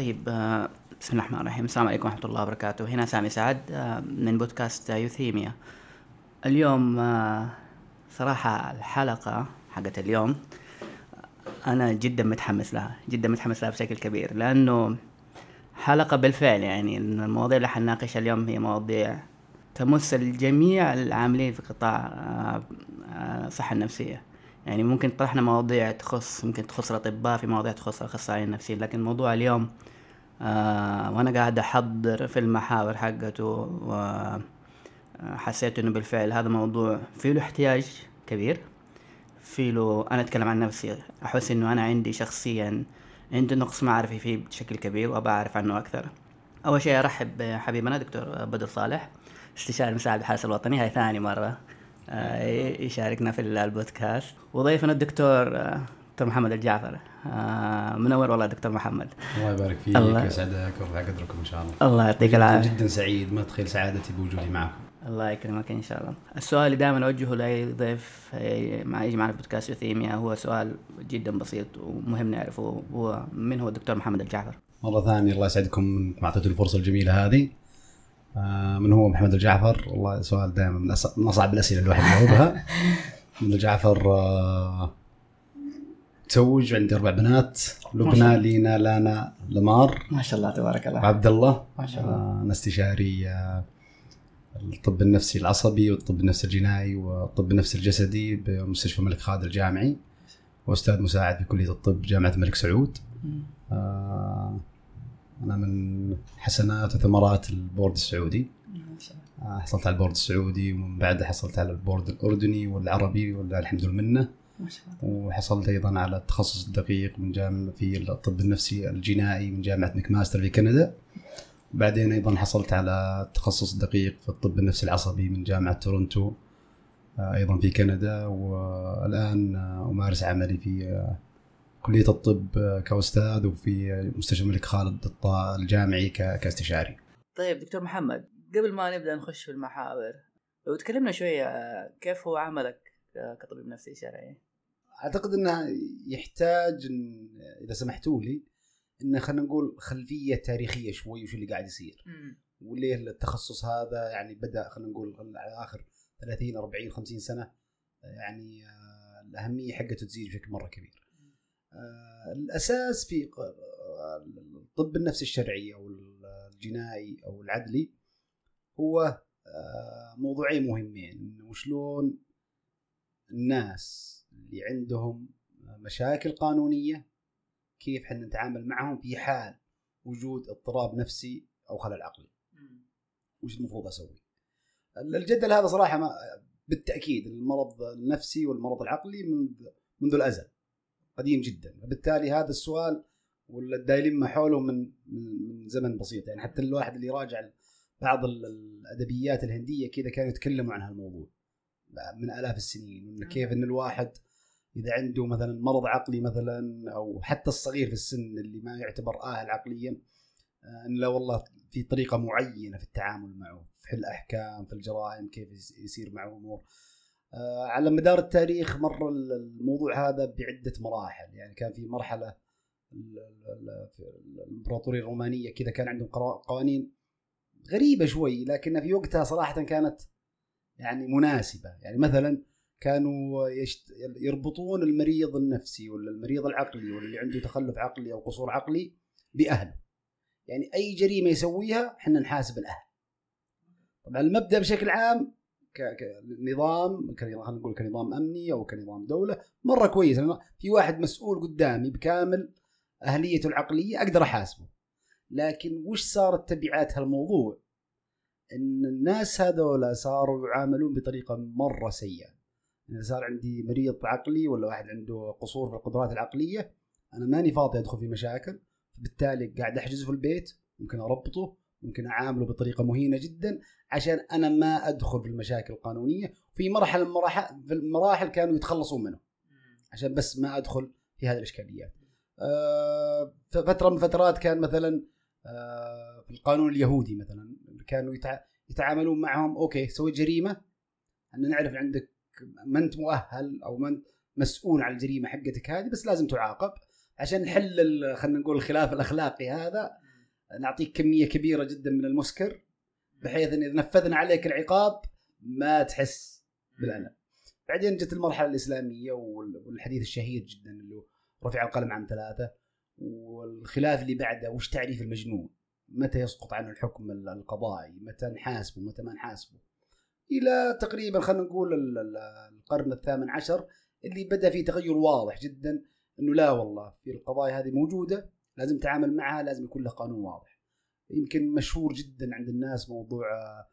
طيب آه، بسم الله الرحمن الرحيم. السلام عليكم ورحمة الله وبركاته. هنا سامي سعد آه، من بودكاست يوثيميا. اليوم آه، صراحة الحلقة حقت اليوم أنا جدا متحمس لها جدا متحمس لها بشكل كبير لأنه حلقة بالفعل يعني المواضيع اللي حنناقشها اليوم هي مواضيع تمس الجميع العاملين في قطاع الصحة النفسية. يعني ممكن طرحنا مواضيع تخص ممكن تخص الأطباء في مواضيع تخص الأخصائيين النفسيين لكن موضوع اليوم آه وأنا قاعد أحضر في المحاور حقته وحسيت إنه بالفعل هذا موضوع فيه له احتياج كبير في له أنا أتكلم عن نفسي أحس إنه أنا عندي شخصيا عندي نقص معرفي فيه بشكل كبير وأبى أعرف عنه أكثر. أول شيء أرحب بحبيبنا دكتور بدر صالح استشاري مساعد الحارس الوطني هاي ثاني مرة. آه، يشاركنا في البودكاست. وضيفنا الدكتور آه، دكتور محمد الجعفر. آه، منور والله دكتور محمد. الله يبارك فيك الله يسعدك ويرفع قدركم إن شاء الله. الله يعطيك العافية. جدا سعيد ما تخيل سعادتي بوجودي معكم. الله يكرمك إن شاء الله. السؤال اللي دائما أوجهه لأي ضيف مع يجي معنا في بودكاست يوثيميا هو سؤال جدا بسيط ومهم نعرفه هو من هو الدكتور محمد الجعفر؟ مرة ثانية الله يسعدكم إنكم أعطيتوا الفرصة الجميلة هذه. آه، من هو؟ محمد الجعفر. والله سؤال دائما من أصعب الأسئلة الواحد يجاوبها. محمد الجعفر آه، تزوج عندي أربع بنات. لبنى لينا لانا لمار. ما شاء الله تبارك الله. عبد الله. ما شاء الله. آه، أنا استشاري الطب النفسي العصبي والطب النفسي الجنائي والطب النفسي الجسدي بمستشفى الملك خالد الجامعي. وأستاذ مساعد في كليه الطب جامعة الملك سعود. أنا من حسنات وثمرات البورد السعودي. آه، حصلت على البورد السعودي ومن بعدها حصلت على البورد الأردني والعربي ولله الحمد والمنه ما شاء الله. وحصلت أيضا على التخصص الدقيق من جامعة في الطب النفسي الجنائي من جامعة ماكماستر في كندا. بعدين أيضا حصلت على التخصص الدقيق في الطب النفسي العصبي من جامعة تورنتو آه، أيضا في كندا. والآن آه، أمارس عملي في كلية الطب كأستاذ وفي مستشفى الملك خالد الجامعي كاستشاري. طيب دكتور محمد قبل ما نبدأ نخش في المحاور لو تكلمنا شوية كيف هو عملك كطبيب نفسي شرعي؟ أعتقد إنه يحتاج إن إذا سمحتوا لي انه خلينا نقول خلفية تاريخية شوي وش اللي قاعد يصير. وليه التخصص هذا يعني بدأ خلينا نقول على آخر 30 40 50 سنة يعني آه، الأهمية حقته تزيد بشكل مرة كبير. آه، الأساس في الطب النفسي الشرعي أو الجنائي أو العدلي هو آه، موضوعين مهمين وشلون الناس اللي عندهم مشاكل قانونية كيف حنا نتعامل معهم في حال وجود اضطراب نفسي أو خلل عقلي. وش المفروض أسوي؟ الجدل هذا صراحة ما بالتأكيد المرض النفسي والمرض العقلي منذ منذ الأزل. قديم جدا. فبالتالي هذا السؤال والدايلما حوله من من زمن بسيط. يعني حتى الواحد اللي يراجع بعض الأدبيات الهندية كذا كانوا يتكلموا عن هالموضوع. من آلاف السنين. ان كيف إن الواحد إذا عنده مثلا مرض عقلي مثلا أو حتى الصغير في السن اللي ما يعتبر آهل عقليا آه، إن لا والله في طريقة معينة في التعامل معه في الأحكام في الجرائم كيف يصير معه أمور. على مدار التاريخ مر الموضوع هذا بعدة مراحل. يعني كان في مرحلة الإمبراطورية الرومانية كذا كان عندهم قوانين غريبة شوي لكنها في وقتها صراحة كانت يعني مناسبة. يعني مثلا كانوا يربطون المريض النفسي ولا المريض العقلي ولا اللي عنده تخلف عقلي أو قصور عقلي بأهله. يعني أي جريمة يسويها إحنا نحاسب الأهل. طبعا المبدأ بشكل عام كنظام خلينا نقول كنظام أمني أو كنظام دولة مرة كويس في واحد مسؤول قدامي بكامل أهليته العقلية أقدر أحاسبه. لكن وش صارت تبعات هالموضوع؟ إن الناس هذولا صاروا يعاملون بطريقة مرة سيئة. اذا صار عندي مريض عقلي ولا واحد عنده قصور في القدرات العقلية أنا ماني فاضي أدخل في مشاكل بالتالي قاعد احجزه في البيت ممكن أربطه. ممكن أعامله بطريقة مهينة جدا عشان أنا ما أدخل في المشاكل القانونية في مرحلة من المراحل في المراحل كانوا يتخلصوا منه. عشان بس ما أدخل في هذه الإشكاليات. آه فترة من فترات كان مثلا آه في القانون اليهودي مثلا كانوا يتعاملون معهم okay سويت جريمة إحنا نعرف عندك ما أنت مؤهل أو ما أنت مسؤول عن الجريمة حقتك هذه بس لازم تعاقب عشان نحل خلينا نقول الخلاف الأخلاقي هذا نعطيك كمية كبيرة جدا من المسكر بحيث إن إذا نفذنا عليك العقاب ما تحس بالألم. بعدين جت المرحلة الإسلامية وال- والحديث الشهير جدا اللي هو رفع القلم عن ثلاثة والخلاف اللي بعده وش تعريف المجنون؟ متى يسقط عنه الحكم ال- القضائي؟ متى نحاسبه؟ متى ما نحاسبه؟ إلى تقريبا خلينا نقول ال- ال- القرن الثامن عشر اللي بدأ فيه تغير واضح جدا إنه لا والله في القضايا هذه موجودة لازم نتعامل معها لازم يكون له قانون واضح. يمكن مشهور جدا عند الناس موضوع آه،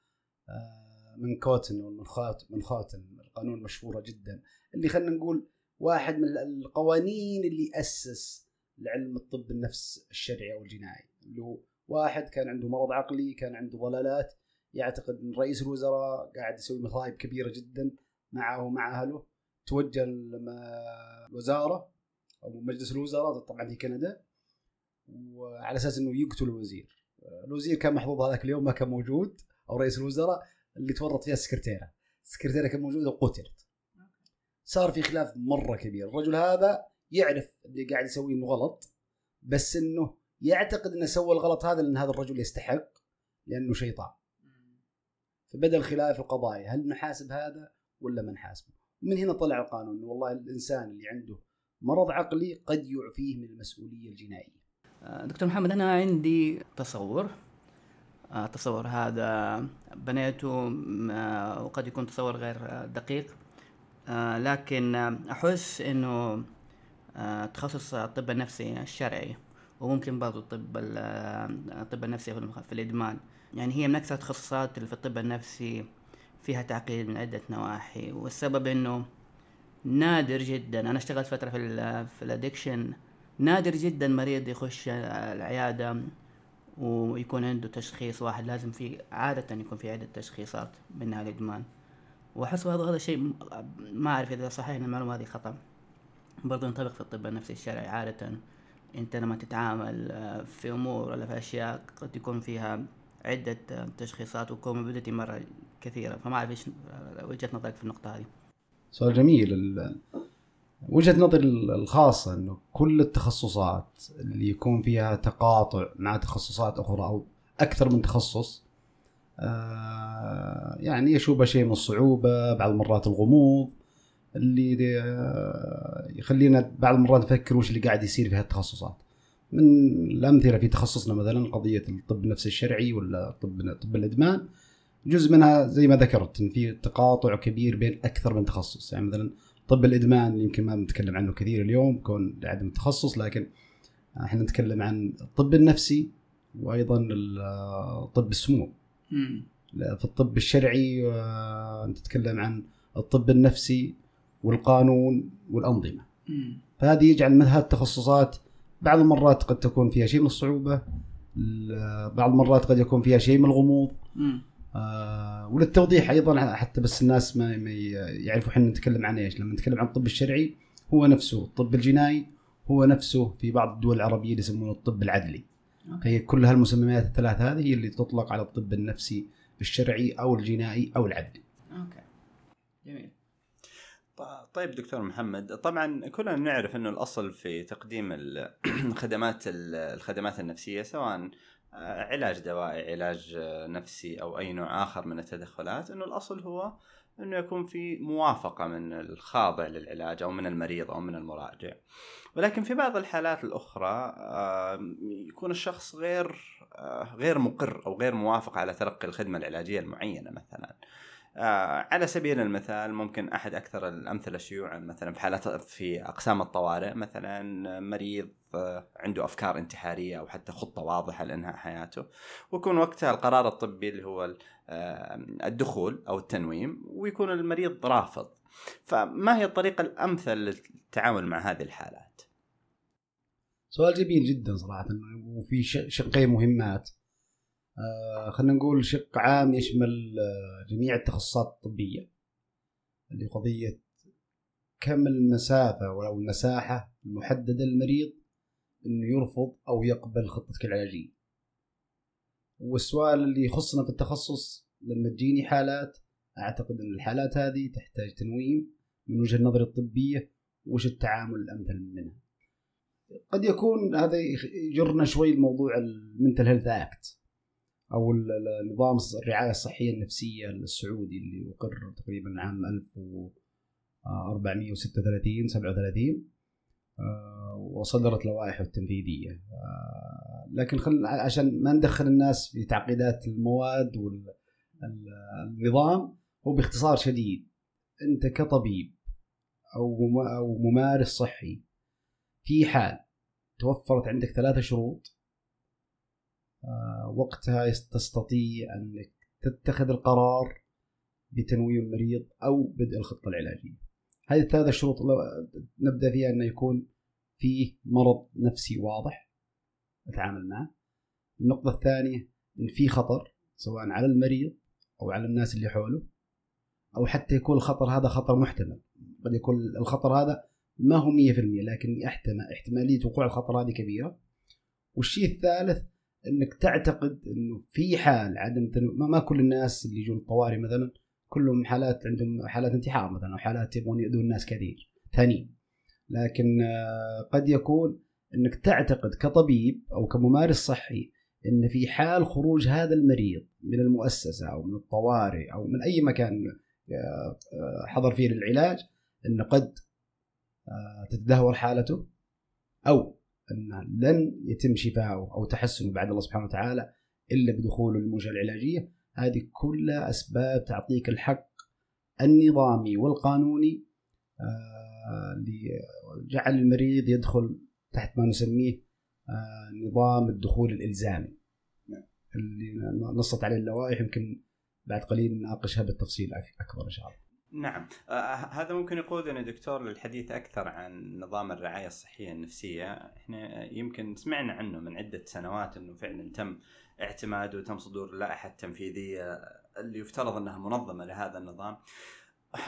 آه، من كوتن ومن خاتم من خاتم. القانون مشهوره جدا. اللي خلينا نقول واحد من القوانين اللي أسس لعلم الطب النفس الشرعي أو الجنائي. اللي هو واحد كان عنده مرض عقلي كان عنده ضلالات يعتقد إن رئيس الوزراء قاعد يسوي مصايب كبيرة جدا معه ومع أهله. توجه الوزارة أو مجلس الوزراء طبعا في كندا وعلى أساس إنه يقتل الوزير. الوزير كان محظوظ هذاك اليوم ما كان موجود أو رئيس الوزراء اللي تورط فيها السكرتيرة. السكرتيرة كانت موجودة وقتلت. صار في خلاف مرة كبير. الرجل هذا يعرف اللي قاعد يسويه إنه غلط بس إنه يعتقد إنه سوى الغلط هذا لأن هذا الرجل يستحق لأنه شيطان. فبدأ الخلاف القضائي. هل نحاسب هذا ولا ما نحاسبه؟ من هنا طلع القانون والله الإنسان اللي عنده مرض عقلي قد يعفيه من المسؤولية الجنائية. دكتور محمد أنا عندي تصور. آه، التصور هذا بنيته آه، وقد يكون تصور غير آه، دقيق. لكن أحس أنه تخصص الطب النفسي الشرعي وممكن برضو الطب ال- الطب النفسي في الإدمان. يعني هي من أكثر التخصصات اللي في الطب النفسي فيها تعقيد من عدة نواحي. والسبب أنه نادر جدا. أنا اشتغلت فترة في في الأدكشن نادر جدا مريض يخش العيادة ويكون عنده تشخيص واحد. لازم في عادة يكون في عدة تشخيصات منها الإدمان وأحس هذا هذا شيء ما أعرف إذا صحيح المعلومة هذه خطأ. برضو ينطبق في الطب النفسي الشرعي عادة. أنت لما تتعامل آه، في أمور ولا في أشياء قد يكون فيها عدة تشخيصات وكومبيديتي مرة كثيرة. فما أعرف إيش آه، وجهة نظرك في النقطة هذه. سؤال جميل. وجهة نظري الخاصة إنه كل التخصصات اللي يكون فيها تقاطع مع تخصصات أخرى أو أكثر من تخصص آه، يعني يشوبها شيء من الصعوبة بعض المرات الغموض اللي آه، يخلينا بعض المرات نفكر وش اللي قاعد يصير في هالتخصصات. من الأمثلة في تخصصنا مثلا قضية الطب النفسي الشرعي ولا طب طب الإدمان جزء منها زي ما ذكرت إن في تقاطع كبير بين أكثر من تخصص. يعني مثلا طب الإدمان اللي يمكن ما بنتكلم عنه كثير اليوم كون عدم التخصص لكن إحنا نتكلم عن الطب النفسي وأيضا طب السموم. في الطب الشرعي آه، انت تتكلم عن الطب النفسي والقانون والأنظمة. فهذه يجعل من هذه التخصصات بعض المرات قد تكون فيها شيء من الصعوبة ال- بعض المرات قد يكون فيها شيء من الغموض. آه وللتوضيح أيضا حتى بس الناس ما يعرفوا إحنا نتكلم عن إيش. لما نتكلم عن الطب الشرعي هو نفسه الطب الجنائي هو نفسه في بعض الدول العربية اللي يسمونه الطب العدلي. okay. فهي كل هالمسميات الثلاث هذه هي اللي تطلق على الطب النفسي الشرعي أو الجنائي أو العدلي. okay. جميل. ط- طيب دكتور محمد طبعا كلنا نعرف إنه الأصل في تقديم ال- الخدمات ال- الخدمات النفسية سواء آه، علاج دوائي علاج آه، نفسي أو أي نوع آخر من التدخلات إنه الأصل هو إنه يكون في موافقة من الخاضع للعلاج أو من المريض أو من المراجع. ولكن في بعض الحالات الأخرى يكون الشخص غير آه، غير مقر أو غير موافق على تلقي الخدمة العلاجية المعينة مثلا. آه، على سبيل المثال ممكن أحد أكثر الأمثلة شيوعا مثلا في حالات في أقسام الطوارئ مثلا مريض عنده أفكار انتحارية أو حتى خطة واضحة لانهاء حياته. ويكون وقتها القرار الطبي اللي هو ال- الدخول أو التنويم ويكون المريض رافض. فما هي الطريقة الأمثل للتعامل مع هذه الحالات؟ سؤال جميل جدا صراحة وفي شقين مهمات. آه خلينا نقول شق عام يشمل آه جميع التخصصات الطبية. اللي قضية كم المسافة أو المساحة المحددة للمريض إنه يرفض أو يقبل خطتك العلاجية. والسؤال اللي يخصنا في التخصص لما تجيني حالات أعتقد إن الحالات هذه تحتاج تنويم من وجهة نظري الطبية وش التعامل الأمثل منها. قد يكون هذا يجرنا شوي لموضوع المنتل هيلث اكت أو نظام الرعاية الصحية النفسية السعودي اللي اقر تقريبا عام 1436 37 وصدرت لوائحه التنفيذية آه، لكن خل عشان ما ندخل الناس في تعقيدات المواد والنظام هو باختصار شديد أنت كطبيب أو أو ممارس صحي في حال توفرت عندك ثلاثة شروط آه، وقتها تستطيع أنك تتخذ القرار بتنويم المريض أو بدء الخطة العلاجية. هذه الثلاث شروط نبدأ فيها انه يكون فيه مرض نفسي واضح اتعامل معه. النقطة الثانية إن في خطر سواء على المريض أو على الناس اللي حوله أو حتى يكون الخطر هذا خطر محتمل قد يكون الخطر هذا ما هو 100% لكن احتمال احتمالية وقوع الخطر هذه كبيرة والشيء الثالث إنك تعتقد إنه في حال عدم تنو... ما كل الناس اللي يجون الطوارئ مثلا كلهم حالات عندهم حالات انتحار مثلا أو حالات يبغون يؤذون الناس كثير ثاني. لكن آه، قد يكون إنك تعتقد كطبيب أو كممارس صحي إن في حال خروج هذا المريض من المؤسسة أو من الطوارئ أو من أي مكان آه، آه، حضر فيه للعلاج انه قد تتدهور حالته أو انه لن يتم شفاؤه أو تحسنه بعد الله سبحانه وتعالى إلا بدخوله للمنشاه العلاجية. هذه كلها أسباب تعطيك الحق النظامي والقانوني آه، لجعل المريض يدخل تحت ما نسميه آه، نظام الدخول الإلزامي نعم. اللي نصت عليه اللوائح يمكن بعد قليل نناقشها بالتفصيل أكبر إن شاء الله. نعم آه هذا ممكن يقودنا دكتور للحديث أكثر عن نظام الرعاية الصحية النفسية، إحنا يمكن سمعنا عنه من عدة سنوات إنه فعلا تم اعتماده وتم صدور اللائحه التنفيذيه اللي يفترض أنها منظمة لهذا النظام.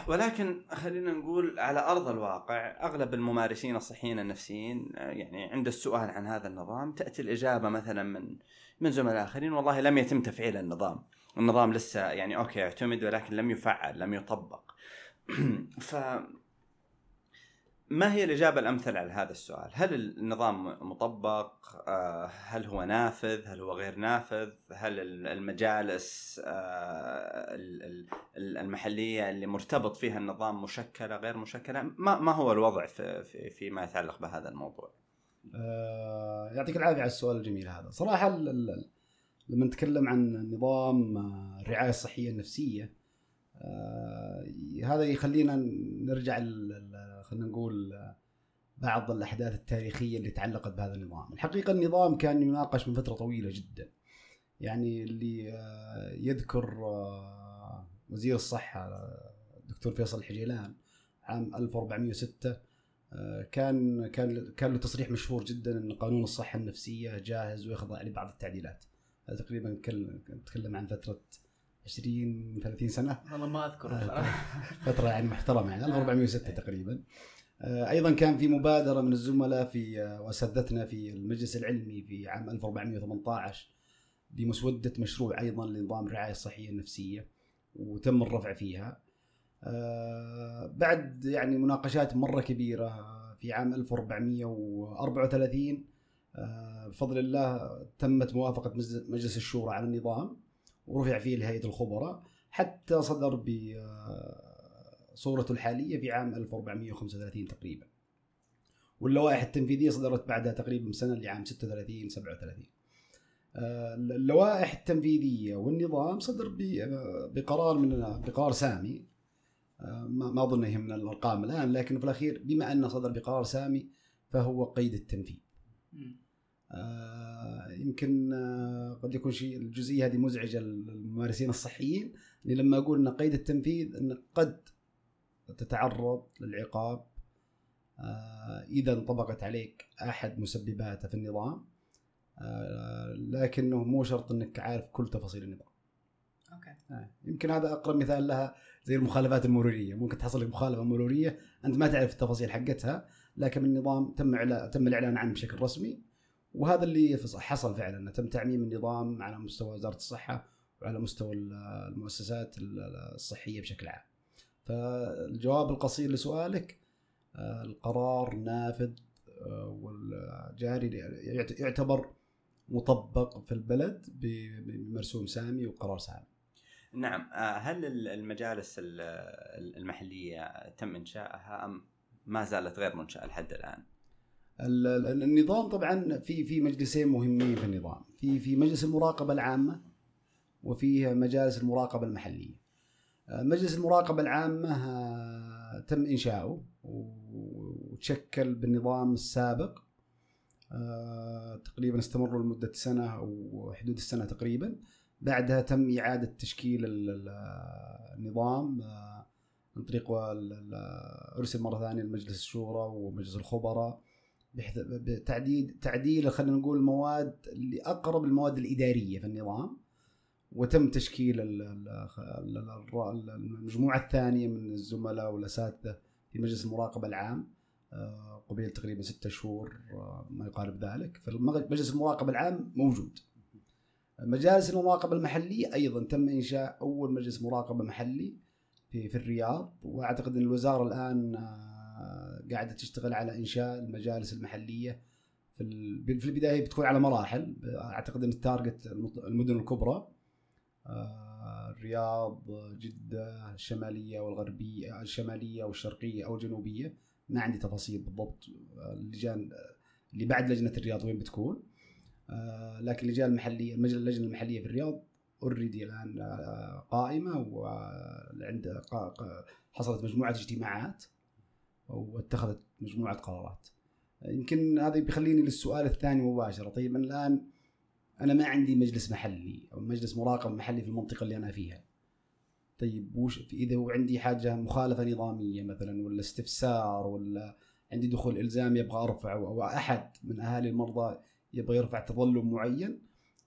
ولكن خلينا نقول على أرض الواقع أغلب الممارسين الصحيين النفسيين يعني عند السؤال عن هذا النظام تأتي الإجابة مثلا من من زملاء آخرين والله لم يتم تفعيل النظام. النظام لسه يعني أوكي اعتمد ولكن لم يفعل لم يطبق ف ما هي الإجابة الأمثل على هذا السؤال؟ هل النظام مطبق؟ آه، هل هو نافذ؟ هل هو غير نافذ؟ هل المجالس آه، المحلية اللي مرتبط فيها النظام مشكلة غير مشكلة؟ ما هو الوضع في في فيما يتعلق بهذا الموضوع؟ آه، يعطيك العافية على السؤال الجميل هذا، صراحة لما نتكلم عن نظام الرعايه الصحيه النفسيه آه هذا يخلينا نرجع خلينا نقول بعض الأحداث التاريخية اللي تعلقت بهذا النظام. الحقيقة النظام كان يناقش من فترة طويلة جدا. يعني اللي آه يذكر آه وزير الصحة الدكتور فيصل الحجيلان عام 1406 آه، كان كان كان له تصريح مشهور جدا إن قانون الصحة النفسية جاهز ويخضع لبعض التعديلات. تقريبا نتكلم عن فترة 20 30 سنة. والله ما أذكر آه، فترة يعني محترمة يعني 1406 تقريبا. آه، أيضا كان في مبادرة من الزملاء في آه، واساتذتنا في المجلس العلمي في عام 1418 بمسودة مشروع أيضا لنظام الرعايه الصحيه النفسيه وتم الرفع فيها. بعد يعني مناقشات مرة كبيرة في عام 1434 آه، بفضل الله تمت موافقة مجلس الشورى على النظام. ورفع فيه لهيئة الخبراء حتى صدر بصورته الحالية في عام 1435 تقريبا. واللوائح التنفيذية صدرت بعدها تقريبا سنة لعام 36 37 آه، اللوائح التنفيذية والنظام صدر بقرار من بقرار سامي. آه، ما اظن يهمنا الأرقام الآن لكن في الأخير بما أنه صدر بقرار سامي فهو قيد التنفيذ. آه، يمكن آه، قد يكون شيء الجزئية هذه مزعجة للممارسين الصحيين اللي لما أقول إن قيد التنفيذ انك قد تتعرض للعقاب آه، إذا انطبقت عليك أحد مسبباته في النظام لكنه مو شرط إنك عارف كل تفاصيل النظام. أوكي. يمكن هذا أقرب مثال لها زي المخالفات المرورية، ممكن تحصل لك مخالفة مرورية أنت ما تعرف التفاصيل حقتها لكن النظام تم تم الإعلان عنه بشكل رسمي وهذا اللي حصل فعلا تم تعميم النظام على مستوى وزارة الصحة وعلى مستوى المؤسسات الصحية بشكل عام. فالجواب القصير لسؤالك آه، القرار نافذ آه، والجاري يعتبر مطبق في البلد بمرسوم سامي وقرار سامي نعم آه، هل المجالس المحلية تم إنشائها أم ما زالت غير منشأة لحد الآن؟ النظام طبعا في في مجلسين مهمين في النظام. في في مجلس المراقبة العامة وفيه مجالس المراقبة المحلية. آه، مجلس المراقبة العامة آه، تم إنشاؤه وتشكل بالنظام السابق. تقريبا استمر لمدة سنة أو حدود السنة تقريبا. بعدها تم إعادة تشكيل النظام آه، عن طريق أرسل مرة ثانية لمجلس الشورى ومجلس الخبراء. بتعديل تعديل خلينا نقول المواد اللي أقرب للمواد الإدارية في النظام وتم تشكيل المجموعة الثانية من الزملاء والأساتذة في مجلس المراقبة العام. آه، قبيل تقريبا ستة شهور آه، ما يقارب ذلك. فمجلس المراقبة العام موجود. مجالس المراقبة المحلية أيضا تم إنشاء أول مجلس مراقبة محلي في في الرياض وأعتقد إن الوزارة الآن آه، قاعدة تشتغل على إنشاء المجالس المحلية في في البداية بتكون على مراحل. أعتقد إن التارجت المدن الكبرى آه، الرياض جدة الشمالية والغربية الشمالية والشرقية أو الجنوبية. ما عندي تفاصيل بالضبط اللجان اللي بعد لجنة الرياض وين بتكون. آه، لكن اللجان المحلية اللجنة المحلية في الرياض اوريدي الآن آه، قائمة وعند حصلت مجموعة اجتماعات. واتخذت مجموعة قرارات. يمكن هذا بيخليني للسؤال الثاني مباشرة. طيب الآن أنا ما عندي مجلس محلي أو مجلس مراقبة محلي في المنطقة اللي أنا فيها. طيب وش إذا عندي حاجة مخالفة نظامية مثلا ولا استفسار ولا عندي دخول الزامي أبغى أرفعه أو أحد من أهالي المرضى يبغى يرفع تظلم معين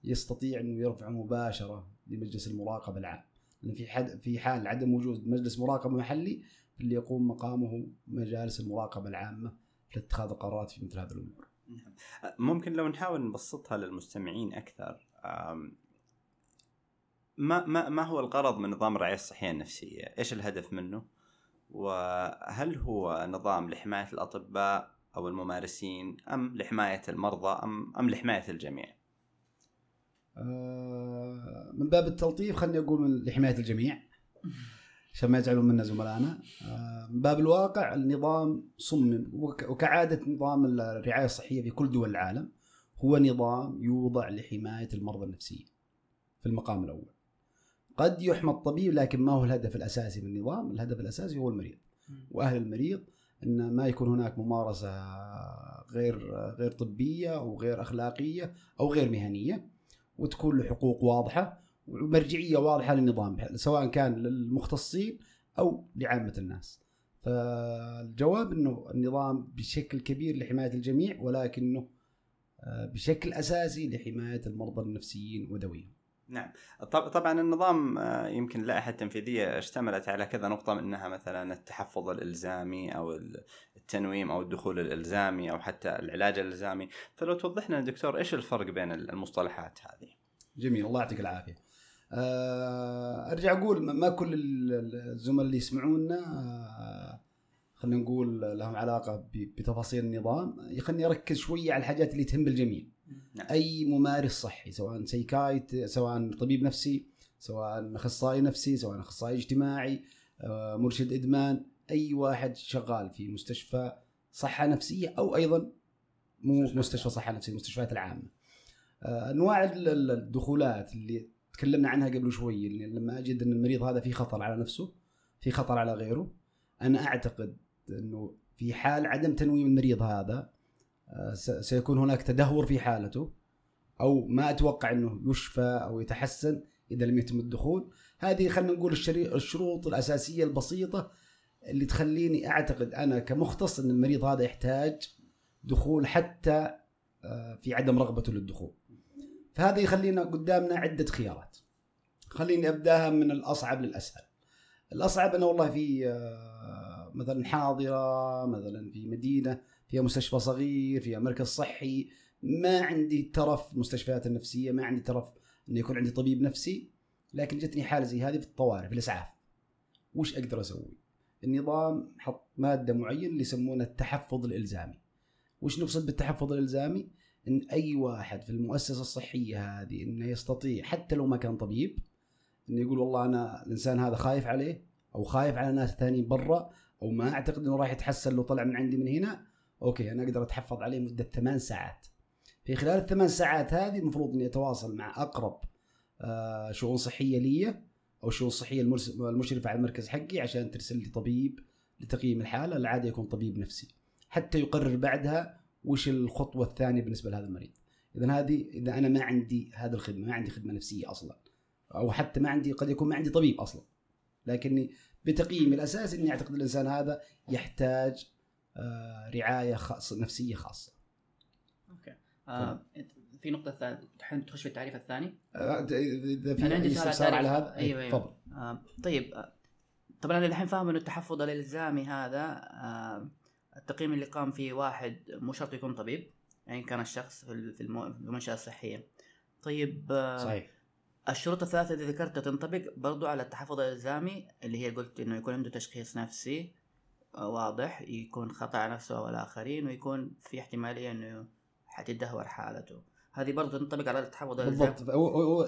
يستطيع إنه يرفعه مباشرة لمجلس المراقبة العام. لأن في حد في حال عدم وجود مجلس مراقبة محلي اللي يقوم مقامه مجالس المراقبة العامة لاتخاذ القرارات في مثل هذه الأمور. ممكن لو نحاول نبسطها للمستمعين أكثر ما ما ما هو الغرض من نظام الرعاية الصحية النفسية؟ إيش الهدف منه؟ وهل هو نظام لحماية الأطباء أو الممارسين أم لحماية المرضى أم أم لحماية الجميع؟ آه من باب التلطيف خليني أقول من لحماية الجميع عشان ما يزعلون منا زملائنا. آه من باب الواقع النظام صمم وكعادة نظام الرعاية الصحية في كل دول العالم هو نظام يوضع لحماية المرضى النفسيين في المقام الأول. قد يحمى الطبيب لكن ما هو الهدف الأساسي من النظام؟ الهدف الأساسي هو المريض. وأهل المريض إن ما يكون هناك ممارسة غير غير طبية أو غير أخلاقية أو غير مهنية وتكون له حقوق واضحة ومرجعيه واضحة للنظام سواء كان للمختصين أو لعامة الناس. فالجواب إنه النظام بشكل كبير لحماية الجميع ولكنه بشكل أساسي لحماية المرضى النفسيين وذويهم. نعم. طبعا النظام آه، يمكن اللائحه التنفيذيه اشتملت على كذا نقطة منها مثلا التحفظ الإلزامي أو التنويم أو الدخول الإلزامي أو حتى العلاج الإلزامي. فلو توضح لنا دكتور إيش الفرق بين المصطلحات هذه؟ جميل. الله يعطيك العافية. آه، أرجع أقول ما كل الزملاء اللي يسمعونا آه، خلينا نقول لهم علاقة بتفاصيل النظام. خليني أركز شوية على الحاجات اللي تهم الجميع نعم. أي ممارس صحي سواء سيكايت سواء طبيب نفسي سواء أخصائي نفسي سواء أخصائي اجتماعي آه، مرشد إدمان أي واحد شغال في مستشفى صحة نفسية أو أيضا مو مستشفى. صحة نفسية المستشفيات العامة. آه، أنواع الدخولات اللي تكلمنا عنها قبل شوي لما أجد إن المريض هذا في خطر على نفسه في خطر على غيره أنا أعتقد إنه في حال عدم تنويم المريض هذا آه، سيكون هناك تدهور في حالته أو ما أتوقع إنه يشفى أو يتحسن إذا لم يتم الدخول. هذه خلينا نقول الشروط الأساسية البسيطة اللي تخليني أعتقد أنا كمختص إن المريض هذا يحتاج دخول حتى آه، في عدم رغبته للدخول. فهذا يخلينا قدامنا عدة خيارات. خليني أبدأها من الأصعب للأسهل. الأصعب أنا والله في آه، مثلا حاضرة مثلا في مدينة فيها مستشفى صغير فيها مركز صحي. ما عندي ترف المستشفيات النفسية ما عندي ترف إنه يكون عندي طبيب نفسي لكن جتني حالة زي هذه في الطوارئ في الأسعاف. وش أقدر أسوي؟ النظام حط مادة معينة اللي يسمونه التحفظ الإلزامي. وش نقصد بالتحفظ الإلزامي؟ إن أي واحد في المؤسسة الصحية هذه إنه يستطيع حتى لو ما كان طبيب إنه يقول والله أنا الإنسان هذا خايف عليه أو خايف على ناس ثانيين برا أو ما أعتقد إنه راح يتحسن لو طلع من عندي من هنا أوكي أنا أقدر أتحفظ عليه مدة ثمان ساعات. في خلال الثمان ساعات هذه المفروض إني أتواصل مع أقرب آه، شؤون صحية لي أو شؤون صحية المشرفة على المركز حقي عشان ترسل لي طبيب لتقييم الحالة العاده يكون طبيب نفسي. حتى يقرر بعدها وش الخطوة الثانية بالنسبة لهذا المريض اذا هذه إذا أنا ما عندي هذه الخدمة ما عندي خدمة نفسية أصلا أو حتى ما عندي قد يكون ما عندي طبيب أصلا لكني بتقييم الأساس إني أعتقد الإنسان هذا يحتاج آه، رعاية خاصة نفسية خاصة. أوكي. آه في نقطة ثانية تحب تخش في التعريف الثاني؟ آه، إذا في أنا عندي استفسار على هذا أيوه أيوه تفضل. آه طيب آه طبعا أنا الحين فاهم إنه التحفظ الالزامي هذا آه التقييم اللي قام فيه واحد مو شرط يكون طبيب يعني كان الشخص في المنشأة الصحية. طيب آه صحيح. الشروط الثلاثة اللي ذكرتها تنطبق برضو على التحفظ الإلزامي اللي هي قلت إنه يكون عنده تشخيص نفسي آه، واضح يكون خطأ على نفسه أو الآخرين ويكون في احتمالية إنه حتدهور حالته هذه برضو تنطبق على التحفظ الإلزامي بالضبط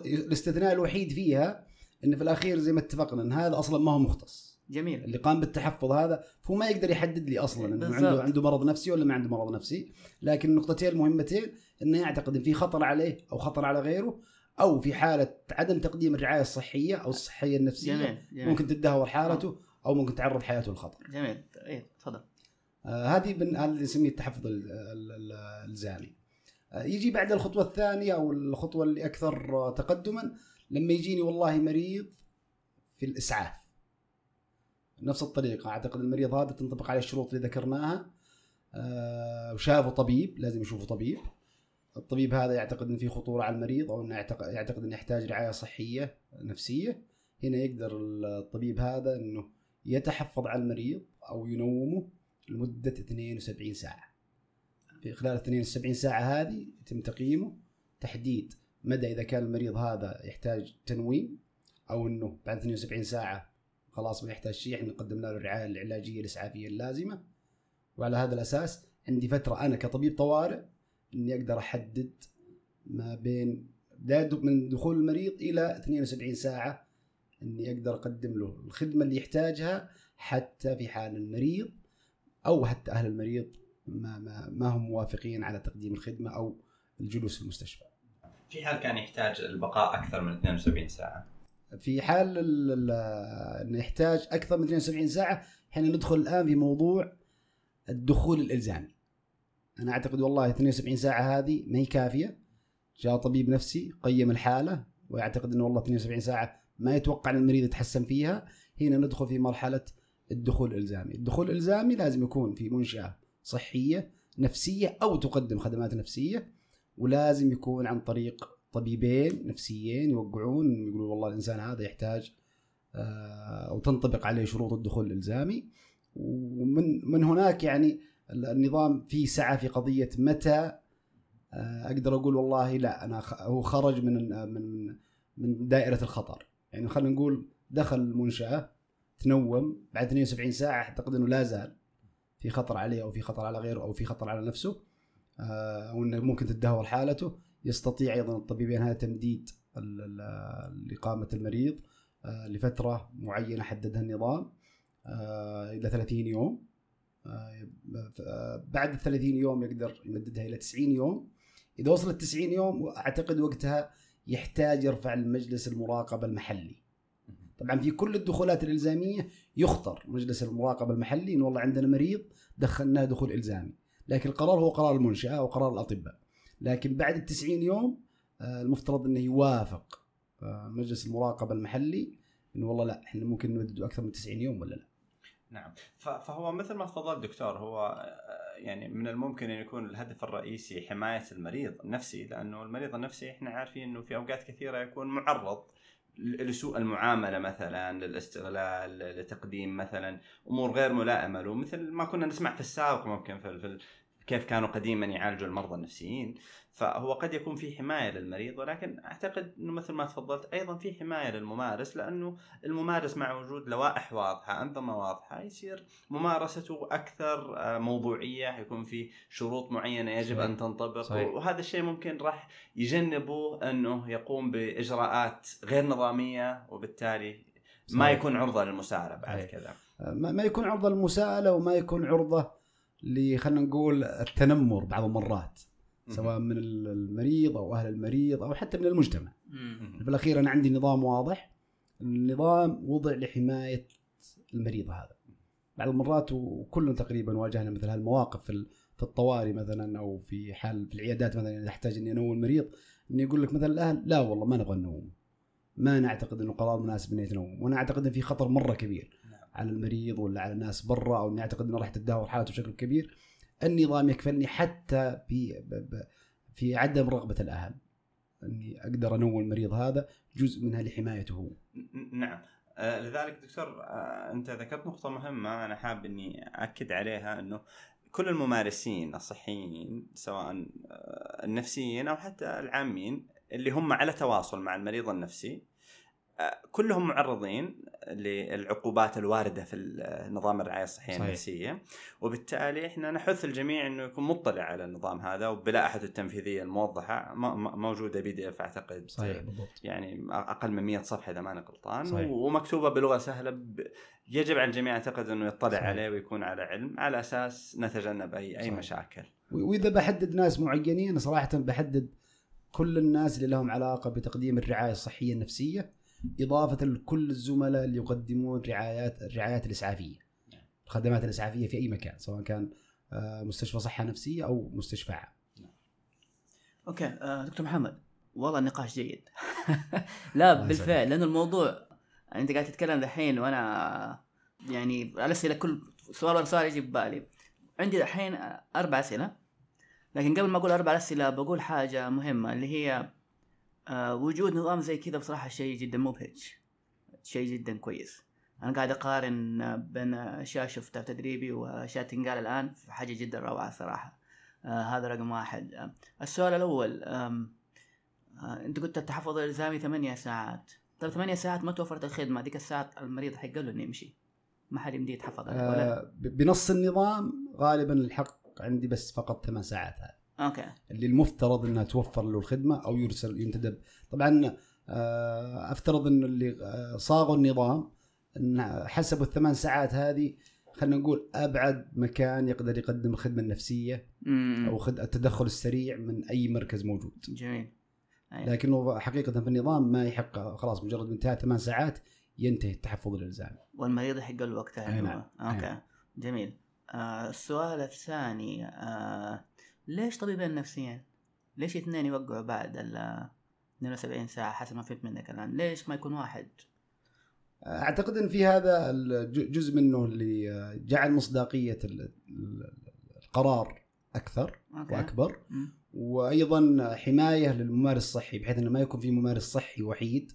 الاستثناء الوحيد فيها إن في الأخير زي ما اتفقنا إن هذا أصلا ما هو مختص جميل اللي قام بالتحفظ هذا هو ما يقدر يحدد لي أصلا إنه عنده عنده مرض نفسي ولا ما عنده مرض نفسي لكن النقطتين المهمتين إنه يعتقد إن في خطر عليه أو خطر على غيره أو في حالة عدم تقديم الرعاية الصحية أو الصحية النفسية جميل. جميل. ممكن تدهور حالته أو ممكن تعرض حياته للخطر. جميل إيه تفضل. آه هذه بن... هذا اللي نسميه التحفظ الالزامي. آه يجي بعد الخطوة الثانية أو الخطوة اللي أكثر تقدما لما يجيني والله مريض في الإسعاف. نفس الطريقة. أعتقد المريض هذا تنطبق عليه الشروط اللي ذكرناها. آه وشافه طبيب لازم يشوفه طبيب. الطبيب هذا يعتقد إن في خطورة على المريض أو انه يعتقد, انه يحتاج رعاية صحية نفسية. هنا يقدر الطبيب هذا إنه يتحفظ على المريض أو ينومه لمدة 72 ساعة. في خلال 72 ساعة هذه يتم تقييمه. تحديد مدى إذا كان المريض هذا يحتاج تنويم أو إنه بعد 72 ساعة خلاص ما يحتاج شيء إحنا نقدم له الرعايه العلاجية الإسعافية اللازمة وعلى هذا الأساس عندي فترة أنا كطبيب طوارئ إني أقدر أحدد ما بين من دخول المريض إلى 72 ساعة إني أقدر أقدم له الخدمة اللي يحتاجها حتى في حال المريض أو حتى أهل المريض ما ما, ما هم موافقين على تقديم الخدمة أو الجلوس في المستشفى. في حال كان يحتاج البقاء أكثر من 72 ساعة. في حال إنه يحتاج أكثر من 72 ساعة إحنا ندخل الآن في موضوع الدخول الإلزامي. أنا أعتقد والله 72 ساعة هذه ما هي كافية. جاء طبيب نفسي قيم الحالة ويعتقد إنه والله 72 ساعة ما يتوقع إن المريض يتحسن فيها. هنا ندخل في مرحلة الدخول الإلزامي. الدخول الإلزامي لازم يكون في منشأة صحية نفسية أو تقدم خدمات نفسية ولازم يكون عن طريق طبيبين نفسيين يوقعون يقولوا والله الإنسان هذا يحتاج آه، أو تنطبق عليه شروط الدخول الإلزامي. ومن من هناك يعني النظام فيه سعة في قضية متى آه، أقدر أقول والله لا أنا هو خرج من من من دائرة الخطر. يعني خلينا نقول دخل المنشأة تنوم بعد 72 ساعة أعتقد إنه لا زال في خطر عليه أو في خطر على غيره أو في خطر على نفسه آه، أو انه ممكن تدهور حالته. يستطيع أيضا الطبيبين هذا تمديد اقامه المريض آه، لفترة معينة حددها النظام إلى 30 يوم. بعد ال 30 يوم يقدر يمددها إلى 90 يوم. إذا وصلت 90 يوم أعتقد وقتها يحتاج يرفع المجلس المراقبة المحلي. طبعا في كل الدخولات الإلزامية يخطر مجلس المراقبة المحلي انه والله عندنا مريض دخلناه دخول إلزامي. لكن القرار هو قرار المنشأة وقرار الأطباء. لكن بعد ال 90 يوم آه، المفترض إنه يوافق آه، مجلس المراقبة المحلي إنه والله لا إحنا ممكن نمدده أكثر من 90 يوم ولا لا. نعم. فهو مثل ما تفضل دكتور هو آه، يعني من الممكن أن يكون الهدف الرئيسي حماية المريض النفسي لأنه المريض النفسي إحنا عارفين إنه في أوقات كثيرة يكون معرض لسوء المعاملة مثلا للاستغلال لتقديم مثلا أمور غير ملائمة له مثل ما كنا نسمع في السابق ممكن في كيف كانوا قديما يعالجوا المرضى النفسيين فهو قد يكون في حماية للمريض ولكن أعتقد إنه مثل ما تفضلت أيضا في حماية للممارس لأنه الممارس مع وجود لوائح واضحة أنظمة واضحة يصير ممارسته أكثر آه، موضوعية يكون في شروط معينة يجب صحيح. أن تنطبق صحيح. وهذا الشيء ممكن راح يجنبه إنه يقوم بإجراءات غير نظامية وبالتالي ما صحيح. يكون عرضة للمساءلة بعد صحيح. كذا ما ما يكون عرضة للمساءلة وما يكون عرضة خلينا نقول التنمر بعض المرات سواء من المريض أو أهل المريض أو حتى من المجتمع. في الأخير أنا عندي نظام واضح النظام وضع لحماية المريض هذا بعض المرات وكلنا تقريبا واجهنا مثل هالمواقف في في الطوارئ مثلا أو في حال في العيادات مثلا إذا أحتاج إني أنوم المريض إني يقول لك مثلا الأهل لا والله ما نبغى ننوم ما نعتقد إنه قرار مناسب إني تنوم وأنا أعتقد إن في خطر مرة كبير. على المريض ولا على الناس برا أو إني أعتقد إنه راح تتدهور حالته بشكل كبير النظام يكفلني حتى في في عدم رغبة الأهل. إني أقدر انوم المريض هذا جزء منها لحمايته. هو نعم. آه، لذلك دكتور آه، أنت ذكرت نقطة مهمة أنا حاب إني اكد عليها إنه كل الممارسين الصحيين سواء آه، النفسيين أو حتى العامين اللي هم على تواصل مع المريض النفسي كلهم معرضين للعقوبات الواردة في نظام الرعاية الصحية صحيح. النفسية وبالتالي إحنا نحث الجميع إنه يكون مطلع على النظام هذا وبلائحته التنفيذية الموضحة موجودة بي دي إف أعتقد بالضبط يعني أقل من 100 صفحة إذا ماني غلطان صحيح. ومكتوبة بلغة سهلة ب... يجب على الجميع أعتقد إنه يطلع صحيح. عليه ويكون على علم على أساس نتجنب اي أي صحيح. مشاكل و- وإذا بحدد ناس معينين صراحة بحدد كل الناس اللي لهم علاقة بتقديم الرعاية الصحية النفسية إضافة لكل الزملاء اللي يقدمون رعايات الرعايات الإسعافية. الخدمات الإسعافية في أي مكان سواء كان آه، مستشفى صحة نفسية أو مستشفى عام. أوكي آه دكتور محمد والله النقاش جيد. لا بالفعل لأنه الموضوع أنت قاعد تتكلم دحين وأنا يعني الاسئله كل سؤال ورا سؤال يجي ببالي عندي دحين أربع أسئلة لكن قبل ما أقول أربع أسئلة بقول حاجة مهمة اللي هي آه وجود نظام زي كذا بصراحة شيء جدا مبهج. شيء جدا كويس. أنا قاعد أقارن بين أشياء شفتها في تدريبي وأشياء تنقال الآن في حاجة جدا روعة صراحة. آه هذا رقم واحد. آه السؤال الأول آه أنت قلت التحفظ الإلزامي ثمانية ساعات. طيب ثمانية ساعات ما توفرت الخدمة. ذيك الساعات المريض حيقول له إنه يمشي. ما حد يمديه يتحفظ ب- بنص النظام غالبا الحق عندي بس فقط ثمان ساعات هذه. أوكي. اللي المفترض إنها توفر له الخدمة أو يرسل ينتدب. طبعا آه، أفترض انه اللي آه، صاغوا النظام إن حسبوا الثمان ساعات هذه خلينا نقول أبعد مكان يقدر يقدم الخدمة النفسية امم أو التدخل السريع من أي مركز موجود. جميل. أيوة. لكنه حقيقة في النظام ما يحق خلاص مجرد انتهاء ثمان ساعات ينتهي التحفظ الإلزامي. والمريض يحق له وقتها. أي إنه- نعم، أوكي. نعم. جميل. آه السؤال الثاني آه ليش طبيبين نفسيين؟ ليش اثنين يوقعوا بعد ال 72 ساعة حسب ما فهمت منك الآن؟ ليش ما يكون واحد؟ أعتقد إن في هذا جزء منه اللي جعل ال- القرار أكثر okay وأكبر مم. وأيضا حماية للممارس الصحي بحيث إنه ما يكون في ممارس صحي وحيد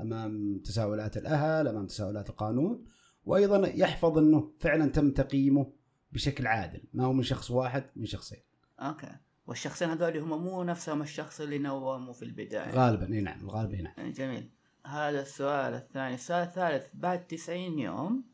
أمام تساؤلات الأهل أمام تساؤلات القانون وأيضا يحفظ إنه فعلا تم تقييمه بشكل عادل ما هو من شخص واحد من شخصين okay. والشخصين هذول هم مو نفسهم الشخص اللي نوموا في البداية. غالبا إي نعم الغالب إي نعم. جميل. هذا السؤال الثاني. السؤال الثالث بعد 90 يوم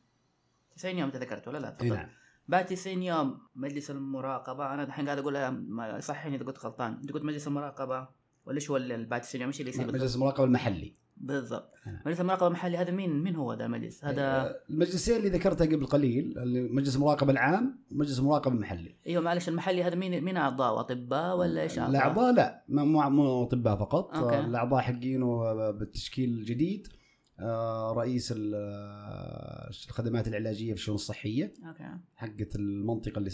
90 يوم انت ذكرت ولا لا؟ إي. نعم. بعد 90 يوم مجلس المراقبة أنا الحين قاعد ما- صححني إذا كنت غلطان. أنت قلت مجلس المراقبة ولا اللي بعد 90 يوم إيش اللي يصير؟ مجلس المراقبة المحلي. بالضبط. نعم. مجلس المراقبة المحلي هذا مين؟ مين هو ذا المجلس؟ هذا آه، المجلسين اللي ذكرتها قبل قليل اللي مجلس المراقبة العام ومجلس المراقبة المحلي. أيوه معلش المحلي هذا مين مين أعضاء؟ أطباء ولا إيش أعضاء؟ الأعضاء لا مو مو أطباء فقط. okay. الأعضاء حقينه بالتشكيل الجديد. آه، رئيس ال- آه، الخدمات العلاجية في الشؤون الصحية. okay. حقت المنطقة اللي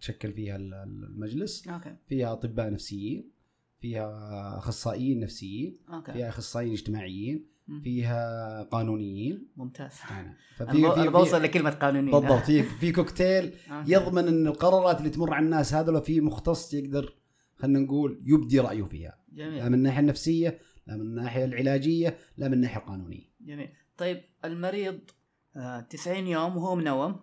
تشكل فيها ال- المجلس. okay. فيها أطباء نفسيين. فيها أخصائيين نفسيين okay. فيها أخصائيين اجتماعيين. فيها قانونيين. ممتاز. أنا. ففي في- بوصل لكلمة قانونيين. بالضبط. في في كوكتيل okay. يضمن إن القرارات اللي تمر على الناس هذول في مختص يقدر خلينا نقول يبدي رأيه فيها. لا جميل من الناحية النفسية لا من الناحية العلاجية لا من الناحية القانونية. جميل. طيب المريض آه 90 يوم وهو منوم.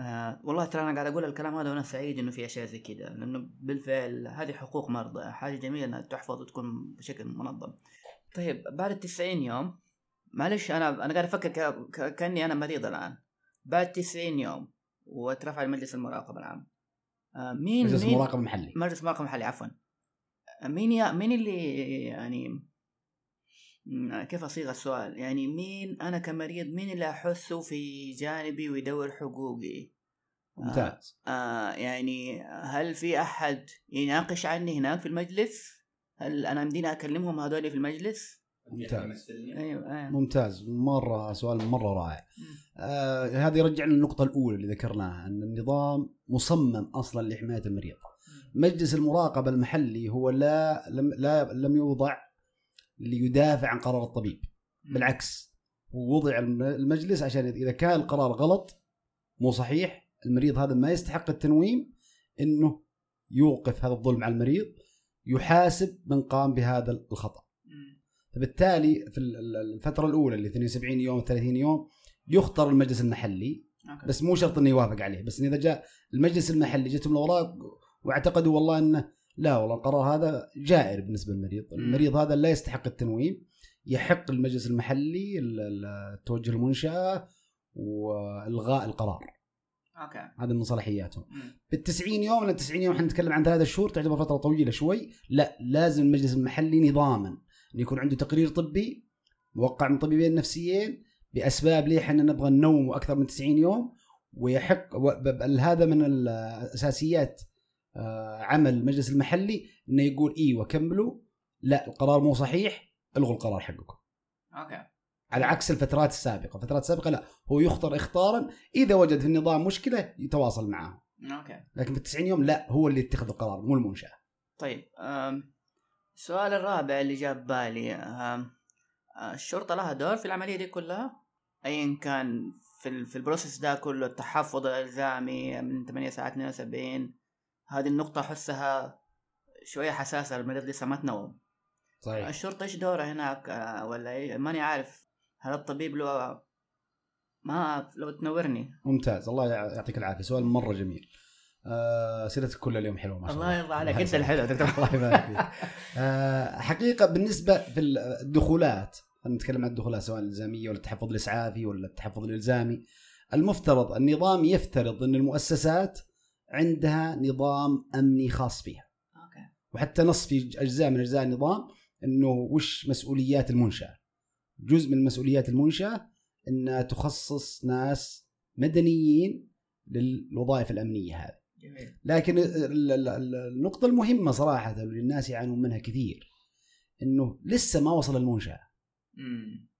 آه والله ترى أنا قاعد أقول الكلام هذا وأنا سعيد إنه في أشياء زي كذا لأنه بالفعل هذه حقوق مرضى حاجة جميلة إنها تحفظ وتكون بشكل منظم. طيب بعد ال 90 يوم معلش أنا أنا قاعد أفكر ك... ك... كأني أنا مريض الآن. بعد 90 يوم وترفع لمجلس المراقبه العام. آه مين مجلس مين المراقبه المحلي مجلس المراقبه المحلي عفوا. آه، مين يا مين اللي يعني كيف أصيغ السؤال؟ يعني مين أنا كمريض مين اللي احسه في جانبي ويدور حقوقي؟ ممتاز. آه يعني هل في أحد يناقش عني هناك في المجلس؟ هل أنا مديني أكلمهم هذول في المجلس؟ ممتاز. أيوه أيوه ممتاز. مرة سؤال مرة رائع. آه هذا يرجعنا للنقطة الأولى اللي ذكرناها أن النظام مصمم أصلا لحماية المريض. مجلس المراقبة المحلي هو لا لم لا لم يوضع ليدافع عن قرار الطبيب بالعكس هو وضع الم- المجلس عشان إذا كان القرار غلط مو صحيح المريض هذا ما يستحق التنويم إنه يوقف هذا الظلم على المريض يحاسب من قام بهذا الخطأ. فبالتالي في ال- ال- الفترة الأولى اللي 72 يوم 30 يوم يختار المجلس المحلي okay. بس مو شرط إنه يوافق عليه بس إن إذا جاء المجلس المحلي جتهم الأوراق واعتقدوا والله إنه لا والله القرار هذا جائر بالنسبة للمريض،. المريض هذا لا يستحق التنويم يحق المجلس المحلي ال- ال- توجه المنشأة والغاء القرار. okay. هذا من صلاحياتهم. بال 90 يوم لأن 90 يوم إحنا نتكلم عن ثلاثة شهور تعتبر فترة طويلة شوي. لا لازم المجلس المحلي نظاما إن يكون عنده تقرير طبي موقع من طبيبين نفسيين بأسباب ليه إحنا نبغى ننوم أكثر من 90 يوم ويحق و- ب- بل هذا من الأساسيات عمل المجلس المحلي إنه يقول أيوه كملوا لا القرار مو صحيح ألغوا القرار حقكم. okay. على عكس الفترات السابقة. الفترات السابقه لا هو يختار اختيارا إذا وجد في النظام مشكلة يتواصل معه okay. لكن في 90 يوم لا هو اللي يتخذ القرار مو المنشأة. طيب السؤال الرابع اللي جاب بالي آه، الشرطة لها دور في العملية دي كلها؟ أيا كان في ال- في البروسيس ده كله التحفظ الإلزامي من 8 ساعات 72 هذه النقطة أحسها شوية حساسة المريض لسه ما تنوم. صحيح. الشرطة إيش دورها هناك آه، ولا إيه؟ ماني عارف. هل الطبيب له ما لو تنورني؟ ممتاز. الله يعطيك العافية. سؤال مرة جميل. آه سيرتك كل اليوم حلوة ما شاء الله الله. يرضى عليك. أنت الحلو دكتور الله يبارك فيك. آه حقيقة بالنسبة في الدخولات خلينا نتكلم عن الدخولات سواء الإلزامية ولا التحفظ الإسعافي ولا التحفظ الإلزامي المفترض النظام يفترض إن المؤسسات عندها نظام أمني خاص فيها. أوكي. وحتى نص في أجزاء من أجزاء النظام إنه وش مسؤوليات المنشأة. جزء من مسؤوليات المنشأة إنها تخصص ناس مدنيين للوظائف الأمنية هذه. جميل. لكن ال- ال- ال- النقطة المهمة صراحة واللي الناس يعانون منها كثير إنه لسه ما وصل المنشأة.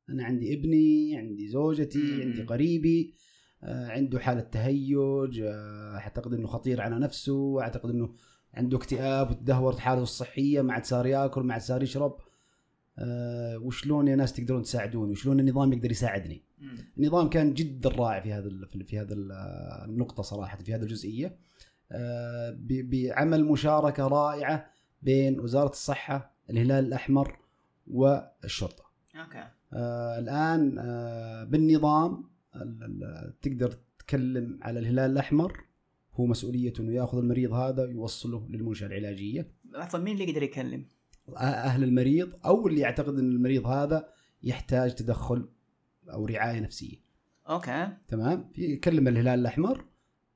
أنا عندي ابني عندي زوجتي مم. عندي قريبي عنده حالة تهيج آه، أعتقد إنه خطير على نفسه أعتقد إنه عنده اكتئاب وتدهورت حالته الصحية ما عاد صار ياكل ما عاد صار يشرب. آه، وشلون يا ناس تقدرون تساعدوني؟ وشلون النظام يقدر يساعدني. النظام كان جدا رائع في هذا في هذا ال- النقطة صراحة في هذه الجزئية. آه، ب- بعمل مشاركة رائعة بين وزارة الصحة الهلال الأحمر والشرطة. أوكي. آه الآن آه بالنظام ال- ال- تقدر تتكلم على الهلال الأحمر هو مسؤوليته إنه يأخذ المريض هذا ويوصله للمنشأة العلاجية. عفوا مين اللي يقدر يكلم؟ أه- أهل المريض أو اللي يعتقد إن المريض هذا يحتاج تدخل أو رعاية نفسية. okay. تمام؟ يكلم الهلال الأحمر.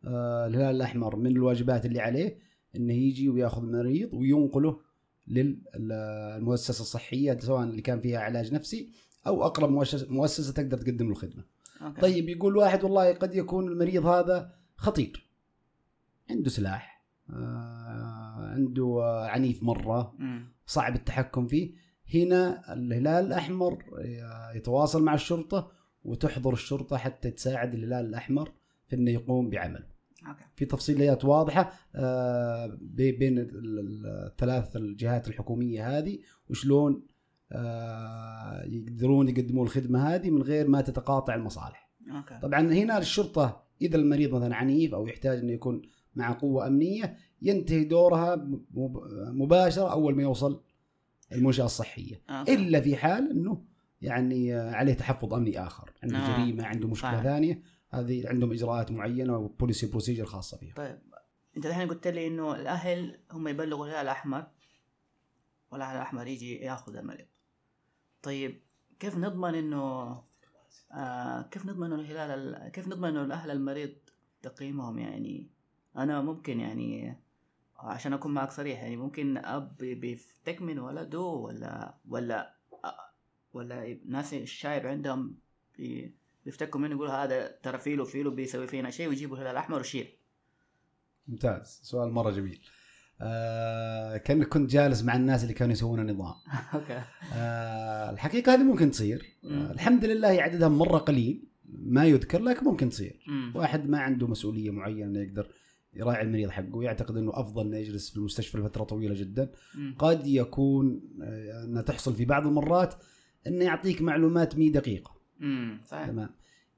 آه الهلال الأحمر من الواجبات اللي عليه إنه يجي ويأخذ المريض وينقله للمؤسسه الصحية سواء اللي كان فيها علاج نفسي أو أقرب مؤسسه مؤسسة تقدر تقدم له الخدمة. okay. طيب يقول واحد والله قد يكون المريض هذا خطير عنده سلاح آه عنده آه عنيف مرة أمم. صعب التحكم فيه. هنا الهلال الأحمر يتواصل مع الشرطة وتحضر الشرطة حتى تساعد الهلال الأحمر في إنه يقوم بعمله okay. في تفصيليات واضحة آه، بي- بين ال- ال- الثلاث الجهات الحكومية هذه وشلون آه، يقدرون يقدمون الخدمة هذه من غير ما تتقاطع المصالح. okay. طبعا هنا الشرطة إذا المريض مثلا عنيف أو يحتاج إنه يكون مع قوة أمنية ينتهي دورها مب- مباشرة أول ما يوصل المنشأة الصحية. أوكي. إلا في حال إنه يعني عليه تحفظ أمني آخر. عنده آه. جريمة عنده مشكلة صحيح. ثانية هذه عندهم إجراءات معينة و policy procedure خاصة فيها. طيب. أنت الحين قلت لي إنه الأهل هم يبلغوا الهلال الأحمر والهلال الأحمر يجي ياخذ المريض. طيب كيف نضمن إنه آه كيف نضمن إنه الهلال كيف نضمن إنه الاهل المريض تقييمهم؟ يعني أنا ممكن يعني عشان أكون معك صريح يعني ممكن أب بيفتك من ولده ولا ولا ولا ناس الشايب عندهم بيفتكوا منه يقولوا هذا ترى فيلو فيلو بيسوي فينا شيء ويجيبوا الهلال الأحمر وشيل. ممتاز. سؤال مرة جميل. آه كانك كنت جالس مع الناس اللي كانوا يسوون النظام. أوكي. آه الحقيقة هذه ممكن تصير. آه الحمد لله عددها مرة قليل ما يذكر لكن ممكن تصير. مم. واحد ما عنده مسؤولية معينة يقدر يراعي المريض حقه ويعتقد إنه أفضل إنه يجلس في المستشفى لفترة طويلة جدا. مم. قد يكون آه، أنها تحصل في بعض المرات إنه يعطيك معلومات مي دقيقة. امم صحيح. تمام.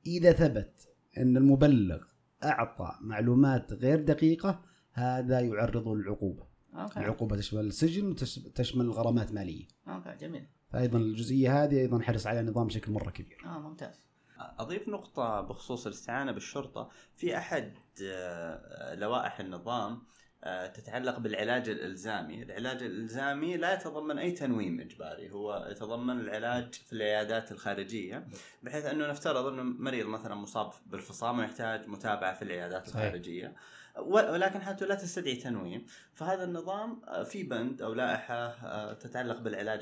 إذا ثبت إن المبلغ أعطى معلومات غير دقيقة هذا يعرضه للعقوبه أوكي. العقوبة تشمل السجن وتشمل غرامات مالية. أوكي جميل. فايضا الجزئية هذه أيضا حرص عليها النظام بشكل مرة كبير. آه ممتاز. أضيف نقطة بخصوص الاستعانة بالشرطة. في أحد آه، لوائح النظام آه، تتعلق بالعلاج الإلزامي، العلاج الإلزامي لا يتضمن أي تنويم إجباري، هو يتضمن العلاج في العيادات الخارجية بحيث أنه نفترض أنه مريض مثلا مصاب بالفصام ويحتاج متابعة في العيادات صحيح. الخارجية. ولكن حالته لا تستدعي تنويم، فهذا النظام آه، في بند أو لائحة آه، تتعلق بالعلاج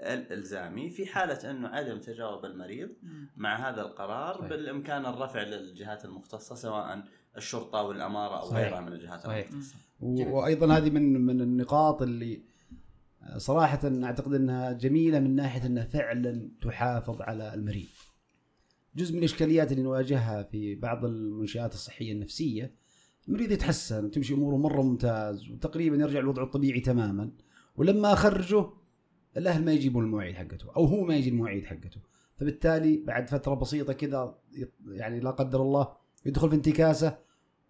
الإلزامي في حالة أنه عدم تجاوب المريض. مع هذا القرار صحيح. بالإمكان الرفع للجهات المختصة سواء الشرطة والاماره أو صحيح. غيرها من الجهات صحيح. المختصة. و- وأيضا هذه من من النقاط اللي صراحة أعتقد أنها جميلة من ناحية أنها فعلا تحافظ على المريض. جزء من الإشكاليات اللي نواجهها في بعض المنشآت الصحية النفسية المريض يتحسن وتمشي أموره مرة ممتاز وتقريبا يرجع لوضعه الطبيعي تماما. ولما اخرجه الأهل ما يجيبون المواعيد حقته أو هو ما يجي المواعيد حقته. فبالتالي بعد فترة بسيطة كذا يعني لا قدر الله يدخل في انتكاسة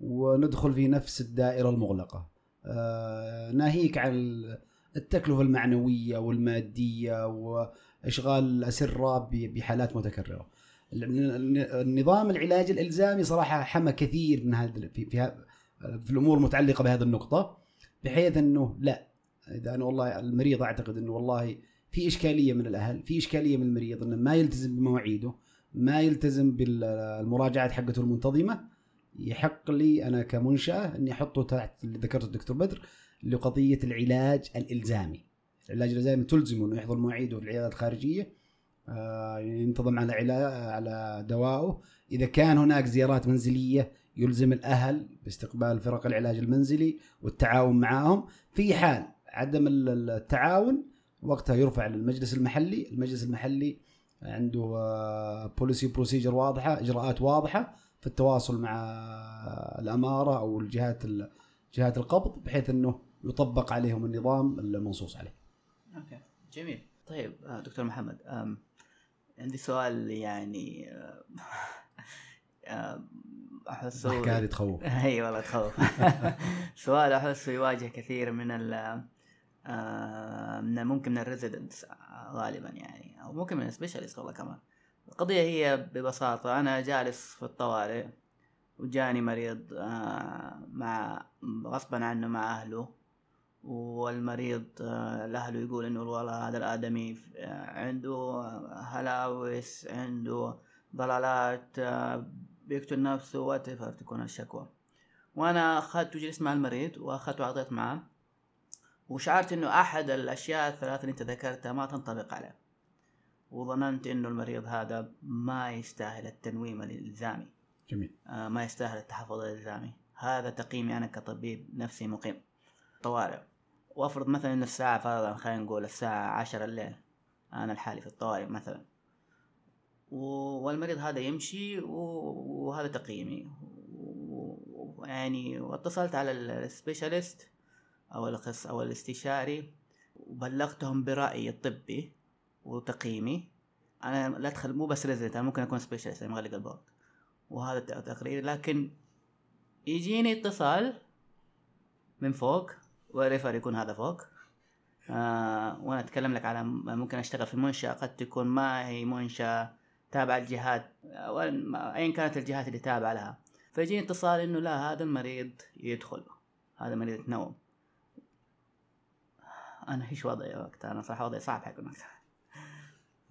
وندخل في نفس الدائرة المغلقة. آه، ناهيك عن ال- التكلفة المعنوية والمادية وإشغال الأسرة بحالات متكررة. الن- النظام العلاج الإلزامي صراحة حمى كثير من هذا في في, الأمور المتعلقة بهذه النقطة بحيث أنه لا إذا أنا والله المريض أعتقد أنه والله في إشكالية من الأهل في إشكالية من المريض أنه ما يلتزم بمواعيده ما يلتزم بالمراجعات حقته المنتظمة يحق لي أنا كمنشأة أني أحطه تحت اللي ذكرته الدكتور بدر اللي هو قضيه العلاج الإلزامي. العلاج الإلزامي تلزمه أنه يحضر مواعيده في العيادات الخارجية آه، ينتظم على على دوائه إذا كان هناك زيارات منزلية يلزم الأهل باستقبال فرق العلاج المنزلي والتعاون معهم في حال عدم ال- التعاون وقتها يرفع للمجلس المحلي. المجلس المحلي عنده policy procedure واضحة إجراءات واضحة في التواصل مع الأمارة أو الجهات ال- جهات القبض بحيث إنه يطبق عليهم النظام المنصوص عليه. أوكي. جميل. طيب آه، دكتور محمد عندي سؤال يعني آه، آه، أحسه الضحكه هذه تخوف. إي والله تخوف سؤال أحسه يواجه كثير من ال آه، من ممكن من ال residents غالبا يعني أو ممكن من ال specialist والله كمان القضية هي ببساطة أنا جالس في الطوارئ وجاني مريض آه، مع غصبا عنه مع أهله والمريض آه، الاهله يقول إنه والله هذا الآدمي آه، عنده هلاوس عنده ضلالات آه، بيقتل نفسه وات تكون الشكوى. وأنا أخذت وجلست مع المريض وأخذت وعطيت معه وشعرت إنه أحد الأشياء الثلاث اللي أنت ذكرتها ما تنطبق عليه. وظننت إنه المريض هذا ما يستاهل التنويم الإلزامي. جميل. آه، ما يستاهل التحفظ الإلزامي. هذا تقييمي أنا كطبيب نفسي مقيم. طوارئ. وافرض مثلا ان الساعة فرضا خلينا نقول الساعة عشرة الليل أنا الحالي في الطوارئ مثلا. والمريض هذا يمشي وهذا تقييمي. ويعني واتصلت على ال specialist أو الأخص أو الاستشاري وبلغتهم برأيي الطبي وتقييمي. أنا لا أدخل مو بس resident أنا ممكن أكون specialist أنا مغلق ال board وهذا الت- تقرير لكن يجيني اتصال من فوق وريفر يكون هذا فوق. آه وأنا أتكلم لك على ممكن أشتغل في منشأة قد تكون ما هي منشأة تابع الجهات ايا كانت الجهات اللي تابعه لها. فيجيني اتصال إنه لا هذا المريض يدخل هذا المريض يتنوم أنا إيش وضعي وقتها؟ أنا صراحة وضعي صعب حيكون وقتها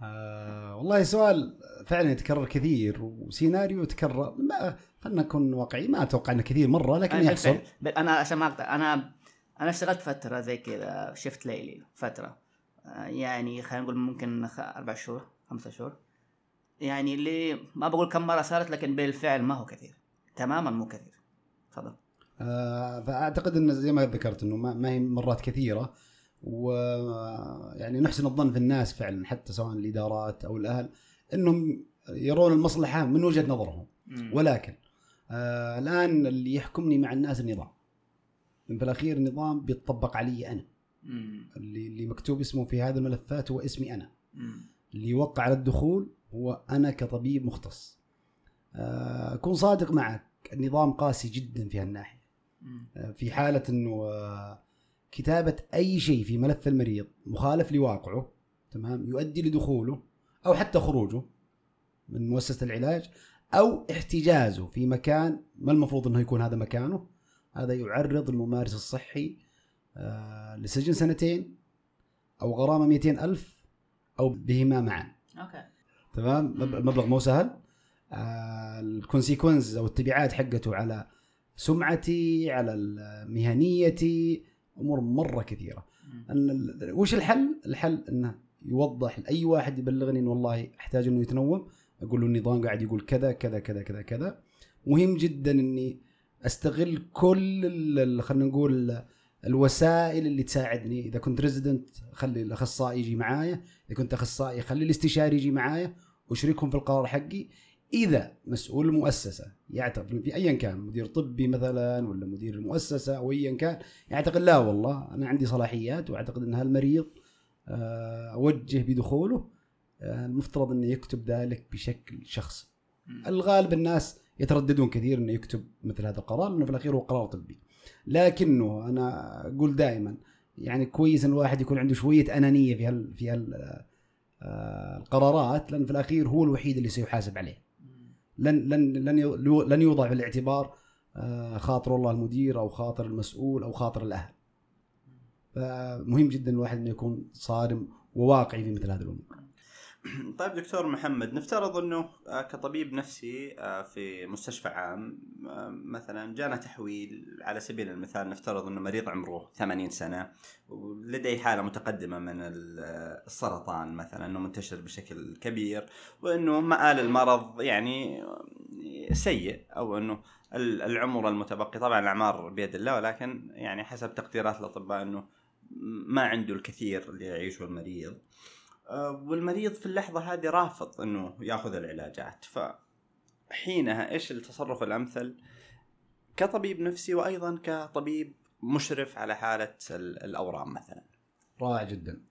آه والله سؤال فعلا يتكرر كثير وسيناريو يتكرر ما خلينا نكون واقعي ما أتوقع إنه كثير مرة لكن أنا يحصل. بل أنا عشان ما أقطع أنا أنا اشتغلت فترة زي كذا شفت ليلي فترة. آه، يعني خلينا نقول ممكن أربع شهور خمسة شهور. يعني اللي ما بقول كم مرة صارت لكن بالفعل ما هو كثير. تماما مو كثير. تفضل. آه فأعتقد انه زي ما ذكرت إنه ما, ما هي مرات كثيرة. ويعني نحسن الظن في الناس فعلا حتى سواء الإدارات أو الأهل إنهم يرون المصلحة من وجهة نظرهم. ولكن آه الآن اللي يحكمني مع الناس النظام. من في الأخير النظام بيتطبق علي أنا. مم. اللي اللي مكتوب اسمه في هذه الملفات هو اسمي أنا. مم. اللي يوقع على الدخول هو أنا كطبيب مختص. آه، اكون صادق معك النظام قاسي جدا في هالناحية. آه، في حالة إنه آه، كتابة أي شيء في ملف المريض مخالف لواقعه تمام يؤدي لدخوله أو حتى خروجه من مؤسسة العلاج أو احتجازه في مكان ما المفروض إنه يكون هذا مكانه. هذا يعرض الممارس الصحي آه، لسجن سنتين أو غرامة 200 ألف أو بهما معا. أوكي. تمام؟ مب- المبلغ مو سهل. آه ال consequence أو التبعات حقته على سمعتي على مهنيتي أمور مرة كثيرة. أن وش الحل؟ الحل أنه يوضح لأي واحد يبلغني انه والله أحتاج إنه يتنوم أقول له النظام قاعد يقول كذا كذا كذا كذا كذا. مهم جدا إني أستغل كل خلينا نقول الوسائل اللي تساعدني. إذا كنت ريزيدنت خلي الأخصائي يجي معايا. إذا كنت أخصائي خلي الاستشاري يجي معايا. واشركهم في القرار حقي. إذا مسؤول المؤسسه يعتقد في ايا كان مدير طبي مثلا ولا مدير المؤسسه أو ايا كان يعتقد لا والله أنا عندي صلاحيات وأعتقد إن هالمريض آه، أوجه بدخوله آه، المفترض إنه يكتب ذلك بشكل شخصي. الغالب الناس يترددون كثير إنه يكتب مثل هذا القرار لأنه في الأخير هو قرار طبي. لكنه أنا أقول دائما يعني كويس إن الواحد يكون عنده شوية أنانية في هال في هال آه، القرارات لأن في الأخير هو الوحيد اللي سيحاسب عليه. لن لن لن لن يوضع في الاعتبار آه، خاطر والله المدير أو خاطر المسؤول أو خاطر الأهل فمهم جدا الواحد إنه يكون صارم وواقعي في مثل هذه الأمور طيب دكتور محمد نفترض إنه آه، كطبيب نفسي آه، في مستشفى عام آه، مثلا جانا تحويل على سبيل المثال نفترض إنه مريض عمره 80 سنة ولديه حالة متقدمة من ال- السرطان مثلا إنه منتشر بشكل كبير وإنه مآل المرض يعني سيء أو إنه ال- العمر المتبقي طبعا الأعمار بيد الله ولكن يعني حسب تقديرات الأطباء إنه ما عنده الكثير اللي يعيشه المريض. والمريض في اللحظة هذه رافض إنه ياخذ العلاجات. فحينها إيش التصرف الأمثل؟ كطبيب نفسي وأيضا كطبيب مشرف على حالة ال- الأورام مثلا. رائع جدا.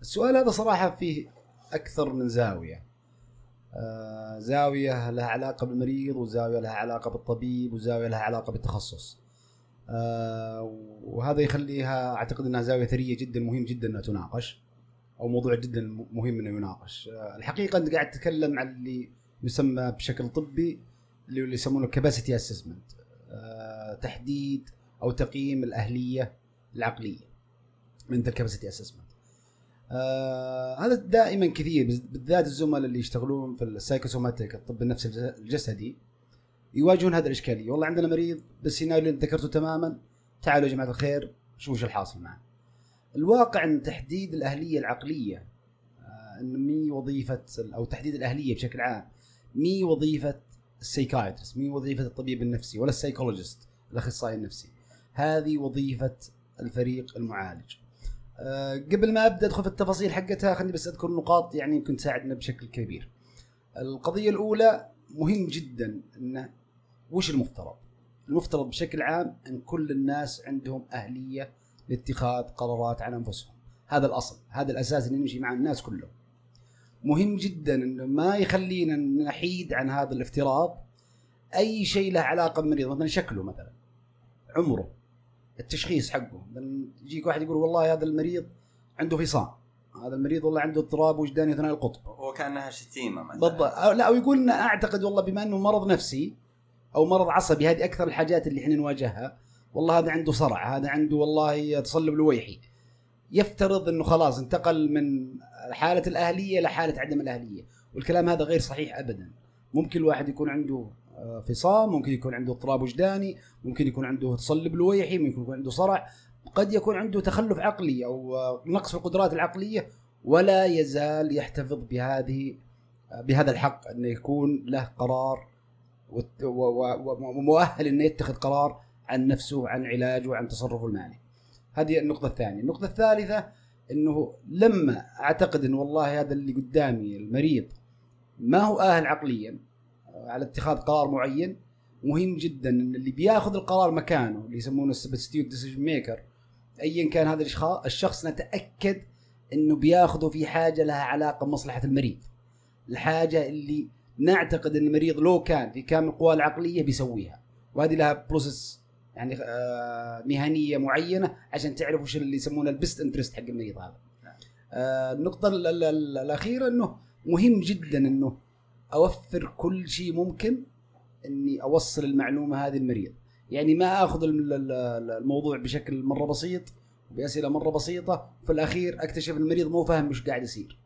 السؤال هذا صراحة فيه أكثر من زاوية. آه زاوية لها علاقة بالمريض وزاوية لها علاقة بالطبيب وزاوية لها علاقة بالتخصص. آه وهذا يخليها أعتقد أنها زاوية ثرية جدا مهم جدا أنها تناقش. أو موضوع جدا مهم أنه يناقش. آه الحقيقة أنت قاعد تتكلم عن اللي يسمى بشكل طبي اللي يسمونه كاباسيتي اسسمنت تحديد أو تقييم الأهلية العقلية من ال capacity assessment آه هذا دائما كثير بالذات الزملاء اللي يشتغلون في ال psychosomatic الطب النفسي الج- الجسدي يواجهون هذه الإشكالية. والله عندنا مريض بالسيناريو اللي أنت ذكرته تماما. تعالوا يا جماعة الخير شوفوا إيش الحاصل معه. الواقع إن تحديد الأهلية العقلية آه إن مي وظيفة أو تحديد الأهلية بشكل عام مي وظيفة ال psychiatrist مي وظيفة الطبيب النفسي ولا ال psychologist الأخصائي النفسي هذه وظيفة الفريق المعالج آه، قبل ما أبدأ أدخل في التفاصيل حقتها خليني بس أذكر نقاط يعني يمكن تساعدنا بشكل كبير. القضية الأولى مهم جدا انه وش المفترض؟ المفترض بشكل عام إن كل الناس عندهم أهلية لاتخاذ قرارات عن أنفسهم. هذا الأصل، هذا الأساس اللي نمشي مع الناس كلهم. مهم جدا إنه ما يخلينا نحيد عن هذا الافتراض أي شيء له علاقة بالمريض مثلا شكله مثلا عمره التشخيص حقه. مثلا يجيك واحد يقول والله هذا المريض عنده فصام هذا المريض والله عنده اضطراب وجداني ثنائي القطب. وكانها شتيمة مثلا. بالضبط. لا أو يقول لنا أعتقد والله بما إنه مرض نفسي أو مرض عصبي هذه أكثر الحاجات اللي إحنا نواجهها. والله هذا عنده صرع هذا عنده والله تصلب لويحي يفترض إنه خلاص انتقل من حالة الأهلية لحاله عدم الأهلية والكلام هذا غير صحيح ابدا. ممكن الواحد يكون عنده آه، فصام ممكن يكون عنده اضطراب وجداني ممكن يكون عنده تصلب لويحي ممكن يكون عنده صرع. قد يكون عنده تخلف عقلي أو آه، نقص في القدرات العقلية ولا يزال يحتفظ بهذه آه، بهذا الحق انه يكون له قرار ومؤهل انه يتخذ قرار عن نفسه وعن علاجه وعن تصرفه المالي. هذه النقطة الثانية، النقطة الثالثة إنه لما أعتقد انه والله هذا اللي قدامي المريض ما هو آهل عقليا آه، على اتخاذ قرار معين مهم جدا إن اللي بياخذ القرار مكانه اللي يسمونه ال substitute decision maker ايا كان هذا الاشخاص الشخص نتأكد إنه بياخذه في حاجة لها علاقة بمصلحة المريض. الحاجة اللي نعتقد إن المريض لو كان في كامل قواه العقلية بيسويها. وهذه لها process يعني آه مهنية معينة عشان تعرف وش اللي يسمونه ال best interest حق المريض هذا. آه النقطة ال- ال- ال- الأخيرة إنه مهم جدا إنه أوفر كل شيء ممكن إني أوصل المعلومة هذه للمريض. يعني ما آخذ ال- ال- ال- الموضوع بشكل مرة بسيط بأسئلة مرة بسيطة وفي الأخير أكتشف المريض مو فاهم وش قاعد يصير.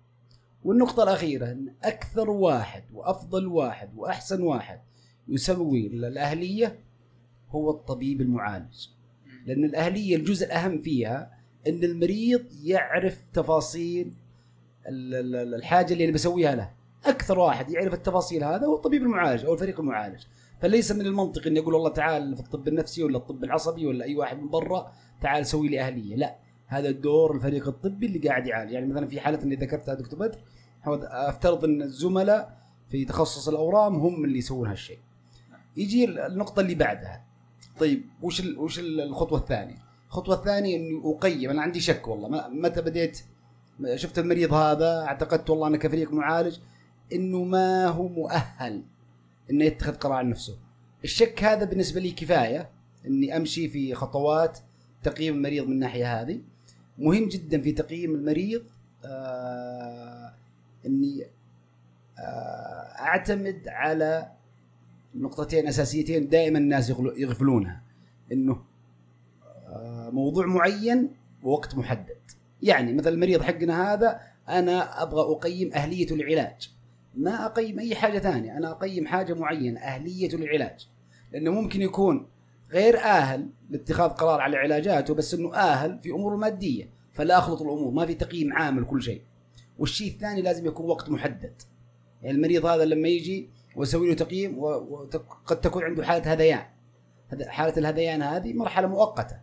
والنقطة الأخيرة إن أكثر واحد وأفضل واحد وأحسن واحد يسوي الاهليه هو الطبيب المعالج. لأن الأهلية الجزء الأهم فيها إن المريض يعرف تفاصيل ال- ال- ال- الحاجة اللي أنا بسويها له. أكثر واحد يعرف التفاصيل هذا هو الطبيب المعالج أو الفريق المعالج. فليس من المنطق إني أقول والله تعال في الطب النفسي ولا الطب العصبي ولا أي واحد من برا تعال سوي لي أهلية. لا هذا دور الفريق الطبي اللي قاعد يعالج. يعني مثلا في حالة اللي ذكرتها دكتور بدر أفترض إن الزملاء في تخصص الأورام هم اللي يسوون هالشيء. يجي النقطة اللي بعدها. طيب وش وش ال- الخطوة الثانية؟ الخطوة الثانية إني أقيم أنا عندي شك والله متى بديت؟ شفت المريض هذا اعتقدت والله أنا كفريق معالج إنه ما هو مؤهل إنه يتخذ قرار عن نفسه. الشك هذا بالنسبة لي كفاية إني أمشي في خطوات تقييم المريض من الناحية هذه. مهم جدا في تقييم المريض آه إني آه أعتمد على نقطتين أساسيتين دائما الناس يغفلونها. إنه آه موضوع معين ووقت محدد. يعني مثلا المريض حقنا هذا أنا أبغى أقيم اهليته للعلاج ما أقيم أي حاجة ثانية. أنا أقيم حاجة معينة اهليته للعلاج لأنه ممكن يكون غير آهل لاتخاذ قرار على علاجاته بس إنه آهل في أمور الماديه فلا أخلط الأمور ما في تقييم عام لكل شيء. والشيء الثاني لازم يكون وقت محدد. يعني المريض هذا لما يجي وأسوي له تقييم وقد تكون عنده حالة هذيان. حالة الهذيان هذه مرحلة مؤقتة.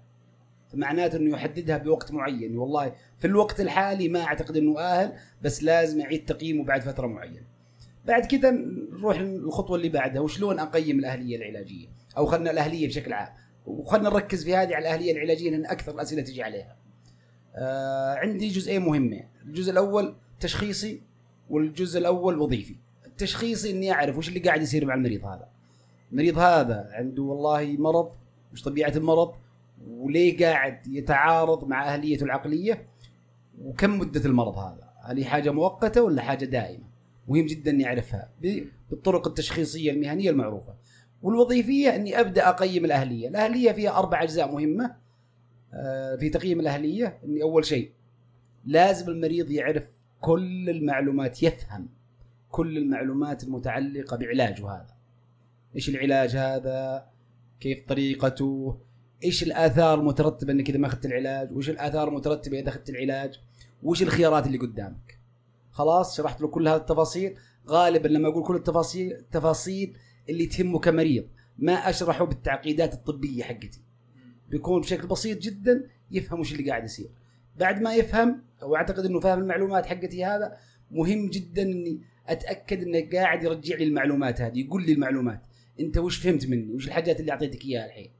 فمعناته إنه يحددها بوقت معين. والله في الوقت الحالي ما أعتقد إنه آهل بس لازم اعيد تقييمه بعد فترة معينة. بعد كذا نروح للخطوه اللي بعدها. وشلون أقيم الأهلية العلاجية؟ أو خلنا الأهلية بشكل عام. وخلنا نركز في هذه على الأهلية العلاجية لأن أكثر الأسئلة تجي عليها. آه عندي جزئين مهمين. الجزء الأول تشخيصي والجزء الأول وظيفي. التشخيصي إني أعرف وش اللي قاعد يصير مع المريض هذا. المريض هذا عنده والله مرض وش طبيعة المرض وليه قاعد يتعارض مع أهليته العقلية وكم مدة المرض هذا؟ هل هي حاجة مؤقتة ولا حاجة دائمة؟ مهم جدا إني أعرفها بالطرق التشخيصية المهنية المعروفة. والوظيفية إني أبدأ أقيم الأهلية. الأهلية فيها أربع أجزاء مهمة آه، في تقييم الأهلية إني أول شيء لازم المريض يعرف كل المعلومات يفهم. كل المعلومات المتعلقة بعلاجه هذا. إيش العلاج هذا؟ كيف طريقته؟ إيش الآثار المترتبه إنك إذا ما أخذت العلاج؟ وإيش الآثار المترتبه إذا أخذت العلاج؟ وإيش الخيارات اللي قدامك؟ خلاص شرحت له كل هذه التفاصيل. غالبا لما أقول كل التفاصيل التفاصيل اللي تهمه كمريض ما أشرحه بالتعقيدات الطبية حقتي. بيكون بشكل بسيط جدا يفهم وش اللي قاعد يصير. بعد ما يفهم أو اعتقد إنه فاهم المعلومات حقتي هذا مهم جدا إني أتأكد إنه قاعد يرجع لي المعلومات هذه يقول لي المعلومات. أنت وش فهمت مني؟ وش الحاجات اللي أعطيتك إياها الحين؟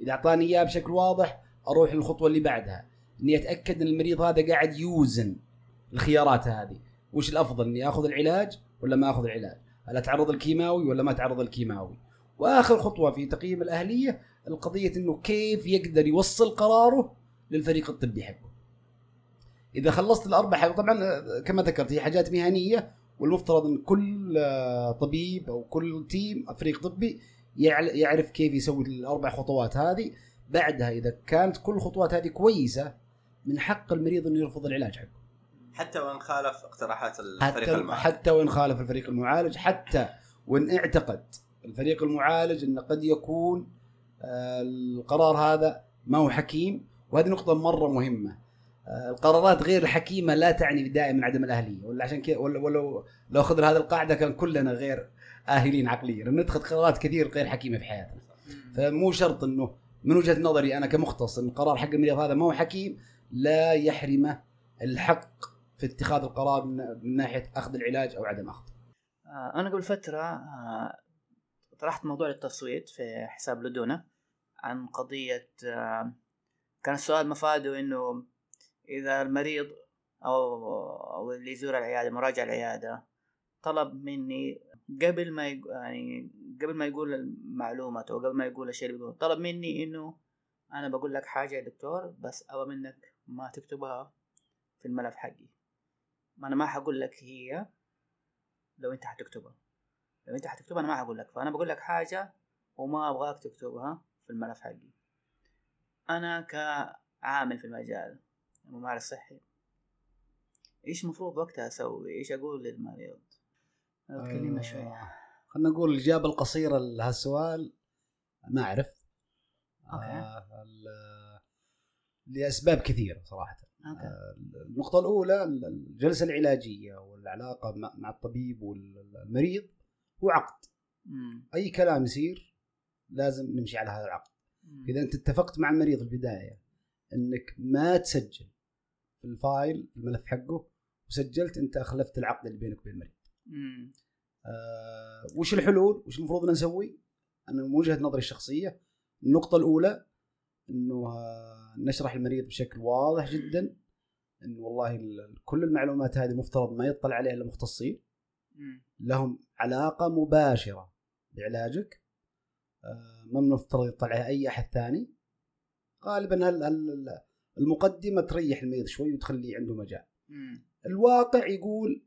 إذا أعطاني إياها بشكل واضح أروح للخطوة اللي بعدها. إني أتأكد إن المريض هذا قاعد يوزن الخيارات هذه. وش الأفضل إني آخذ العلاج ولا ما آخذ العلاج؟ هل أتعرض الكيماوي ولا ما أتعرض الكيماوي؟ وآخر خطوة في تقييم الأهلية القضية إنه كيف يقدر يوصل قراره للفريق الطبي حقه. إذا خلصت الاربع طبعا كما ذكرت هي حاجات مهنية والمفترض إن كل آه، طبيب أو كل تيم فريق طبي يعرف كيف يسوي الأربع خطوات هذه. بعدها إذا كانت كل الخطوات هذه كويسة من حق المريض إنه يرفض العلاج حقه. حتى وإن خالف اقتراحات الفريق حتى المعالج. حتى وإن خالف الفريق المعالج حتى وإن اعتقد الفريق المعالج انه قد يكون آه، القرار هذا ما هو حكيم. وهذه نقطة مرة مهمة. آه، القرارات غير الحكيمة لا تعني دائما عدم الأهلية ولا عشان كذا ولا ولو لو أخذنا هذه القاعدة كان كلنا غير آهلين عقليا نتخذ قرارات كثير غير حكيمة في حياتنا. فمو شرط إنه من وجهة نظري أنا كمختص إن القرار حق المريض هذا ما هو حكيم لا يحرمه الحق في اتخاذ القرار من ناحية أخذ العلاج أو عدم أخذه. آه، أنا قبل فترة آه، طرحت موضوع التصويت في حساب لدونا عن قضية آه، كان السؤال مفاده إنه إذا المريض أو أو اللي يزور العيادة مراجع العيادة طلب مني قبل ما. يعني قبل ما يقول المعلومة أو قبل ما يقول الشيء اللي بيقوله طلب مني إنه أنا بقول لك حاجة يا دكتور بس ابى منك ما تكتبها في الملف حقي ما أنا ما حقول لك هي لو أنت حتكتبها لو أنت حتكتبها أنا ما حقول لك فأنا بقول لك حاجة وما أبغاك تكتبها في الملف حقي أنا كعامل في المجال الممارس الصحي إيش المفروض وقتها أسوي؟ إيش أقول للمريض؟ تكلمنا شوية آه، خلينا نقول الإجابة القصيرة لهالسؤال ما أعرف. أوكي. آه، ال- لأسباب كثيرة صراحة. أوكي. النقطة الأولى الجلسة العلاجية والعلاقة مع الطبيب والمريض هو عقد. مم. أي كلام يصير لازم نمشي على هذا العقد. إذا أنت اتفقت مع المريض في البداية إنك ما تسجل في الفايل في الملف حقه وسجلت أنت أخلفت العقد اللي بينك وبين المريض. مم. آه وش الحلول؟ وش المفروض نسوي؟ أنا من وجهة نظري الشخصية النقطة الأولى إنه آه نشرح المريض بشكل واضح جدا انه والله ال- كل المعلومات هذه مفترض ما يطلع عليها إلا مختصين. لهم علاقة مباشرة بعلاجك آه، ما من المفترض يطلع عليها أي أحد ثاني غالبا هال هال المقدمة تريح المريض شوي وتخليه عنده مجال. مم. الواقع يقول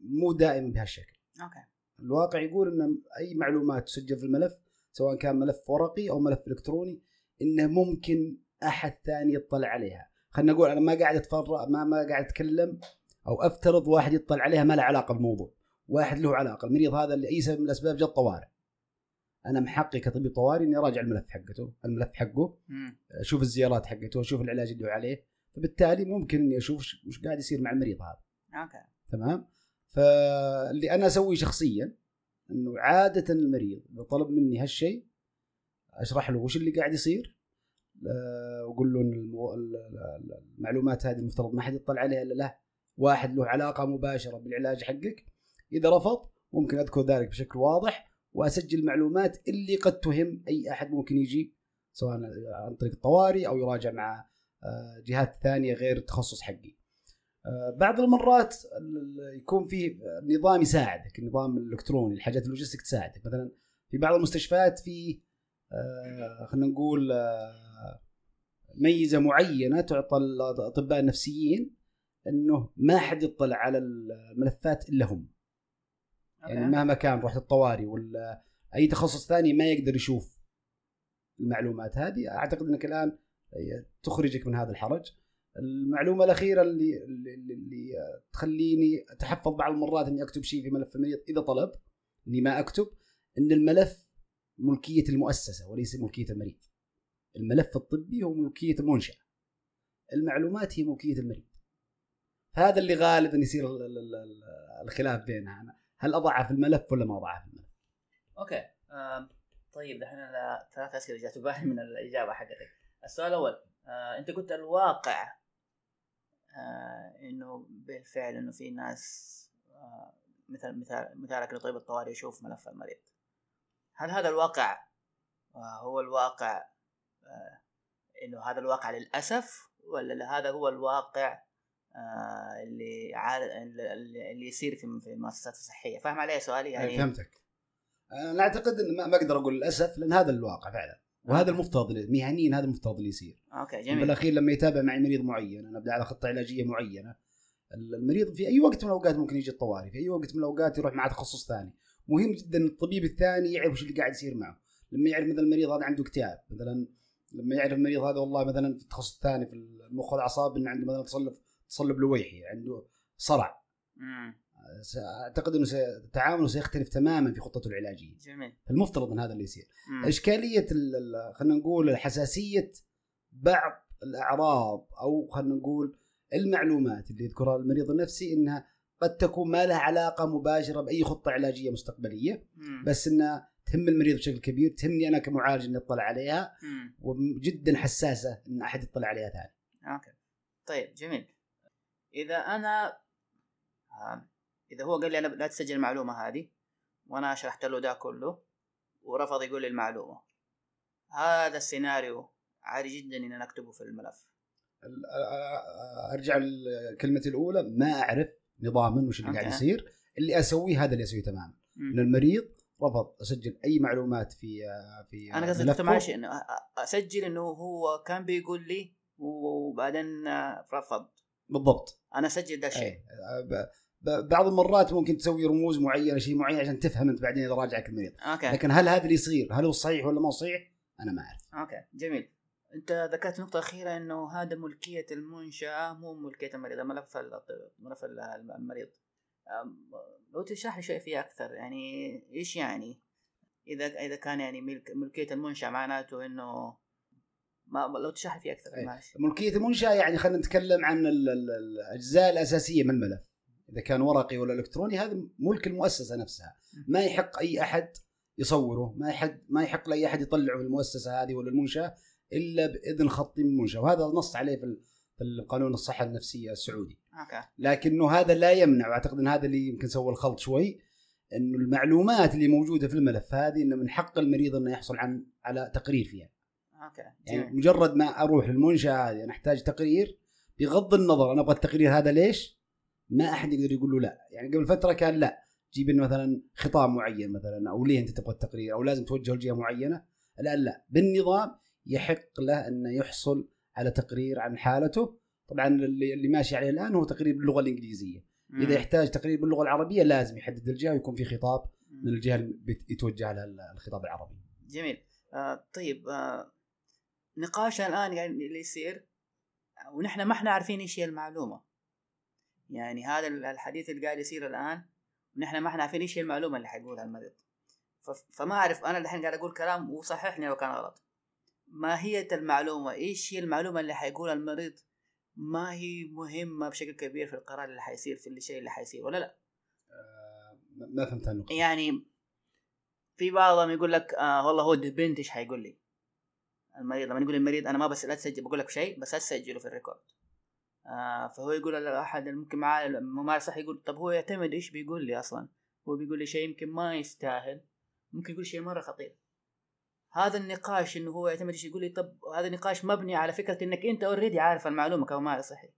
مو دائما بهالشكل. أوكي. الواقع يقول ان أي معلومات تسجل في الملف سواء كان ملف ورقي أو ملف إلكتروني إنه ممكن أحد ثاني يطلع عليها. خلينا نقول أنا ما قاعد اتفرع ما ما قاعد أتكلم أو أفترض واحد يطلع عليها ما له علاقة بالموضوع واحد له علاقة المريض هذا لاي سبب من الأسباب جاء طوارئ. أنا من حقي كطبيب طوارئ إني اراجع الملف حقته الملف حقه. أشوف الزيارات حقته أشوف العلاج اللي هو عليه. فبالتالي ممكن إني أشوف وش قاعد يصير مع المريض هذا. أوكي. تمام؟ فاللي أنا أسويه شخصيا إنه عادة المريض لو طلب مني هالشيء أشرح له وش اللي قاعد يصير آه، وأقول له إن المعلومات هذه المفترض ما حد يطلع عليها إلا له. واحد له علاقة مباشرة بالعلاج حقك. إذا رفض ممكن أذكر ذلك بشكل واضح. وأسجل المعلومات اللي قد تهم أي أحد ممكن يجي سواء عن طريق الطوارئ أو يراجع مع آه، جهات ثانية غير التخصص حقي. آه، بعض المرات ال- ال- يكون في نظام يساعدك النظام الإلكتروني الحاجات اللوجستيك تساعدك مثلا في بعض المستشفيات في آه، خلينا نقول آه، ميزة معينة تعطى الأطباء النفسيين إنه ما حد يطلع على الملفات إلا هم يعني أوكي. مهما كان رحت الطوارئ ولا أي تخصص ثاني ما يقدر يشوف المعلومات هذه. أعتقد إنك الآن تخرجك من هذا الحرج. المعلومة الأخيرة اللي اللي, اللي تخليني أتحفظ بعض المرات إني أكتب شيء في ملف المريض إذا طلب إني ما أكتب إن الملف ملكية المؤسسة وليس ملكية المريض. الملف الطبي هو ملكية المنشأة. المعلومات هي ملكية المريض. هذا اللي غالبا يصير ال- ال- ال- الخلاف بينها. أنا هل أضعها في الملف ولا ما أضعها في الملف؟ أوكي. آم، طيب دحين ثلاث أسئلة جات بالي من الإجابة حقتك السؤال الأول آه، أنت قلت الواقع آه، إنه بالفعل إنه في ناس آه، مثل مثال مثالك لطبيب الطوارئ يشوف ملف المريض. هل هذا الواقع آه، هو الواقع آه، إنه هذا الواقع للأسف ولا لا؟ هذا هو الواقع آه، اللي عاد اللي اللي يصير في المؤسسات الصحية. فاهم علي سؤالي؟ يعني فهمتك. أنا أعتقد إن ما ما أقدر أقول للأسف لأن هذا الواقع فعلا. وهذا المفترض مهنيا هذا المفترض اللي يصير. أوكي جميل. بالأخير لما يتابع معي مريض معين أنا أبدأ على خطة علاجية معينة المريض في أي وقت من الأوقات ممكن يجي الطوارئ في أي وقت من الأوقات يروح مع تخصص ثاني. مهم جدا الطبيب الثاني يعرف وش اللي قاعد يصير معه. لما يعرف مثلا المريض هذا عنده اكتئاب مثلا لما يعرف المريض هذا والله مثلا في التخصص الثاني في المخ والأعصاب إنه عنده مثلا تصلب تصلب لويحي عنده صرع مم. أعتقد إنه تعامله سيختلف تماما في خطته العلاجيه جميل فالمفترض إن هذا اللي يصير مم. إشكالية ال- ال- خلينا نقول حساسية بعض الأعراض أو خلينا نقول المعلومات اللي يذكرها المريض النفسي إنها قد تكون ما لها علاقة مباشرة بأي خطة علاجية مستقبلية مم. بس إنها تهم المريض بشكل كبير تهمني أنا كمعالج إني أطلع عليها مم. وجدا حساسة إن أحد يطلع عليها ثاني أوكي طيب جميل إذا أنا آه، إذا هو قال لي أنا لا تسجل المعلومة هذه وأنا شرحت له ده كله ورفض يقول لي المعلومة. هذا السيناريو عادي جدا ان أنا اكتبه في الملف. أرجع لكلمتي الأولى. ما أعرف نظاما وش اللي قاعد. يصير. اللي أسويه هذا اللي أسويه تماما. إن المريض رفض أسجل أي معلومات في في أنا قصدي معلش إنه أسجل إنه هو كان بيقول لي وبعدين آه، رفض. بالضبط. أنا أسجل ده الشيء. ب- بعض المرات ممكن تسوي رموز معينة شيء معين عشان تفهم أنت بعدين إذا راجعك المريض okay. لكن هل هذا اللي يصير؟ هل هو صحيح ولا ما صحيح؟ أنا ما أعرف. أوكي. جميل. أنت ذكرت نقطة أخيرة إنه هذا ملكية المنشأة مو ملكية المريض ملف ملف ال- المريض. لو تشرح لي شوي فيها أكثر يعني إيش يعني؟ إذا إذا كان يعني ملك ملكية المنشأة معناته إنه ما لو تشرح لي فيها أكثر أي. معلش ملكية المنشأة يعني خلينا نتكلم عن ال- ال- الأجزاء الأساسية من الملف. إذا كان ورقي ولا إلكتروني هذا ملك المؤسسة نفسها. ما يحق أي أحد يصوره ما يحق ما يحق لأي أحد يطلعه في المؤسسه هذه ولا المنشاه إلا بإذن خطي من المنشأة. وهذا نص عليه في ال- في القانون الصحة النفسية السعودي. okay. لكنه هذا لا يمنع وأعتقد إن هذا اللي يمكن سوى الخلط شوي إنه المعلومات اللي موجودة في الملف هذه إنه من حق المريض إنه يحصل عن على تقرير فيها. أوكي يعني جميل. مجرد ما أروح للمنشأة هذه أنا أحتاج تقرير بغض النظر أنا أبغى التقرير هذا ليش؟ ما أحد يقدر يقول له لا. يعني قبل فترة كان لا. جيب لنا مثلا خطاب معين مثلا أو ليه أنت تبغى التقرير؟ أو لازم توجهه لجهة معينة؟ الآن لا. بالنظام يحق له انه يحصل على تقرير عن حالته. طبعا اللي, اللي ماشي عليه الآن هو تقرير باللغة الإنجليزية. مم. إذا يحتاج تقرير باللغة العربية لازم يحدد الجهة ويكون في خطاب. من الجهة اللي يتوجه لها الخطاب العربي. جميل. آه طيب آه نقاشنا الآن يعني اللي يصير ونحن ما إحنا عارفين إيش هي المعلومة. يعني هذا الحديث اللي قاعد يصير الآن ونحن ما إحنا عارفين إيش هي المعلومة اللي حيقولها المريض. فما أعرف أنا الحين قاعد أقول كلام وصححني لو كان غلط. ماهية المعلومة؟ إيش هي المعلومة اللي حيقولها المريض؟ ما هي مهمة بشكل كبير في القرار اللي حيصير في الشيء اللي حيصير ولا لا؟ آه، ما فهمت النقطه يعني في بعضهم يقول لك آه والله هو البنت إيش حيقول لي؟ المريض لما يقول المريض أنا ما بس لا تسجل بقول لك شيء بس اسجله في ال record. آه فهو يقول أحد ممكن معاه الممارس صح يقول طب هو يعتمد إيش بيقول لي أصلا؟ هو بيقول لي شيء يمكن ما يستاهل ممكن يقول شيء مرة خطير. هذا النقاش إنه هو يعتمد إيش يقول لي طب هذا نقاش مبني على فكرة إنك أنت already عارف المعلومة كممارس صحي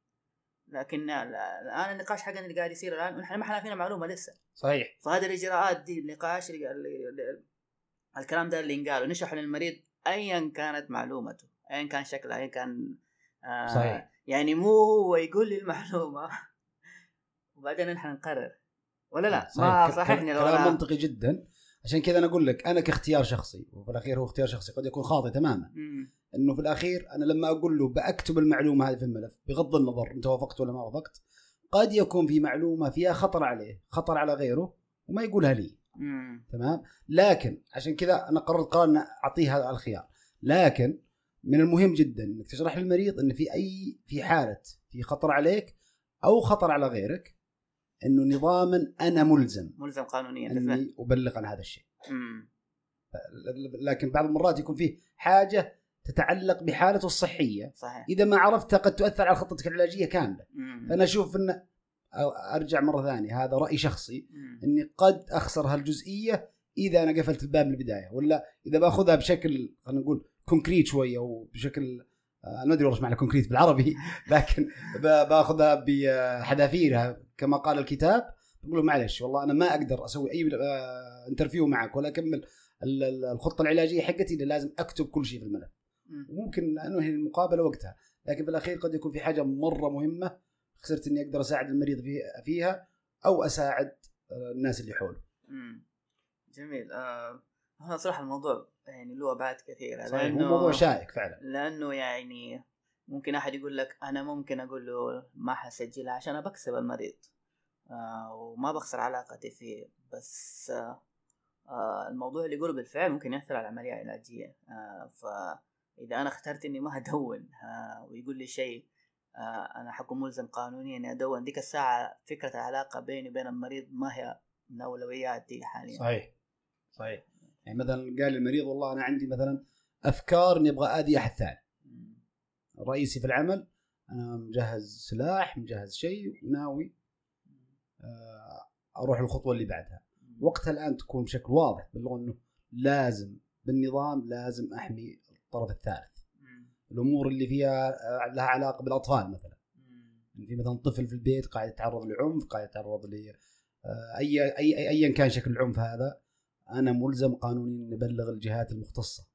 لكن لا- الآن النقاش حقنا اللي قاعد يصير الآن إحنا ما إحنا عارفين المعلومه لسه. صحيح. فهذه الإجراءات دي النقاش اللي- الكلام ده اللي ينقال ونشرح للمريض ايا كانت معلومته ايا كان شكلها ايا كان آه صحيح. يعني مو هو يقول لي المعلومة. وبعدين نحن نقرر. ولا لا؟ ما صحيح. ك- صححني لو كلام منطقي جدا. عشان كذا أنا أقول لك أنا كاختيار شخصي وفي الأخير هو اختيار شخصي قد يكون خاطئ تماما. مم. إنه في الأخير أنا لما أقول له بكتب المعلومة هذه في الملف بغض النظر أنت وافقت ولا ما وافقت قد يكون في معلومة فيها خطر عليه خطر على غيره وما يقولها لي. مم. تمام؟ لكن عشان كذا أنا قررت قرار ان أعطيه هذا الخيار. لكن من المهم جدا إنك تشرح للمريض إن في أي في حالة في خطر عليك أو خطر على غيرك إنه نظاما أنا ملزم ملزم قانونيا إني أبلغ عن هذا الشيء. مم. لكن بعض المرات يكون فيه حاجة تتعلق بحالته الصحية. صحيح. إذا ما عرفتها قد تؤثر على خطتك العلاجية كاملة. مم. فأنا أشوف إن أو- أرجع مرة ثانية هذا رأي شخصي. إني قد أخسر هالجزئية إذا أنا قفلت الباب من البداية ولا إذا بأخذها بشكل خلينا نقول concrete شوية أو بشكل آه، أنا ما أدري والله معنى concrete بالعربي لكن بأخذها بحذافيرها كما قال الكتاب بقول له معلش والله أنا ما أقدر أسوي أي آه، interview معك ولا أكمل ال- ال- الخطة العلاجية حقتي اللي لازم أكتب كل شيء في الملف مم. وممكن أنهي المقابلة وقتها لكن في الأخير قد يكون في حاجة مرة مهمة خسرت إني أقدر أساعد المريض في- فيها أو أساعد آه، الناس اللي حوله. مم. جميل. آه هو صراحة الموضوع يعني له أبعاد كثيرة صحيح هو موضوع شائك فعلا. لأنه يعني ممكن أحد يقول لك أنا ممكن أقول له ما حسجلها عشان بكسب المريض. آه وما بخسر علاقتي فيه. بس آه آه الموضوع اللي يقوله بالفعل ممكن يأثر على العملية العلاجية. آه فإذا أنا اخترت إني ما أدون آه ويقول لي شيء آه أنا حكون ملزم قانونيا إني أدون ديك الساعة فكرة العلاقة بيني وبين المريض ما هي من أولوياتي حاليا. صحيح صحيح. يعني مثلا قال المريض والله أنا عندي مثلا أفكار إني أبغى آذي أحد ثاني. رئيسي في العمل أنا مجهز سلاح مجهز شيء وناوي آه، أروح الخطوه اللي بعدها. وقتها الآن تكون بشكل واضح باللغة إنه لازم بالنظام لازم أحمي الطرف الثالث. الأمور اللي فيها آه، لها علاقة بالأطفال مثلا. يعني في مثلا طفل في البيت قاعد يتعرض لعنف قاعد يتعرض ل آه، أي أي ايا كان شكل العنف هذا أنا ملزم قانونيا ان أبلغ الجهات المختصة.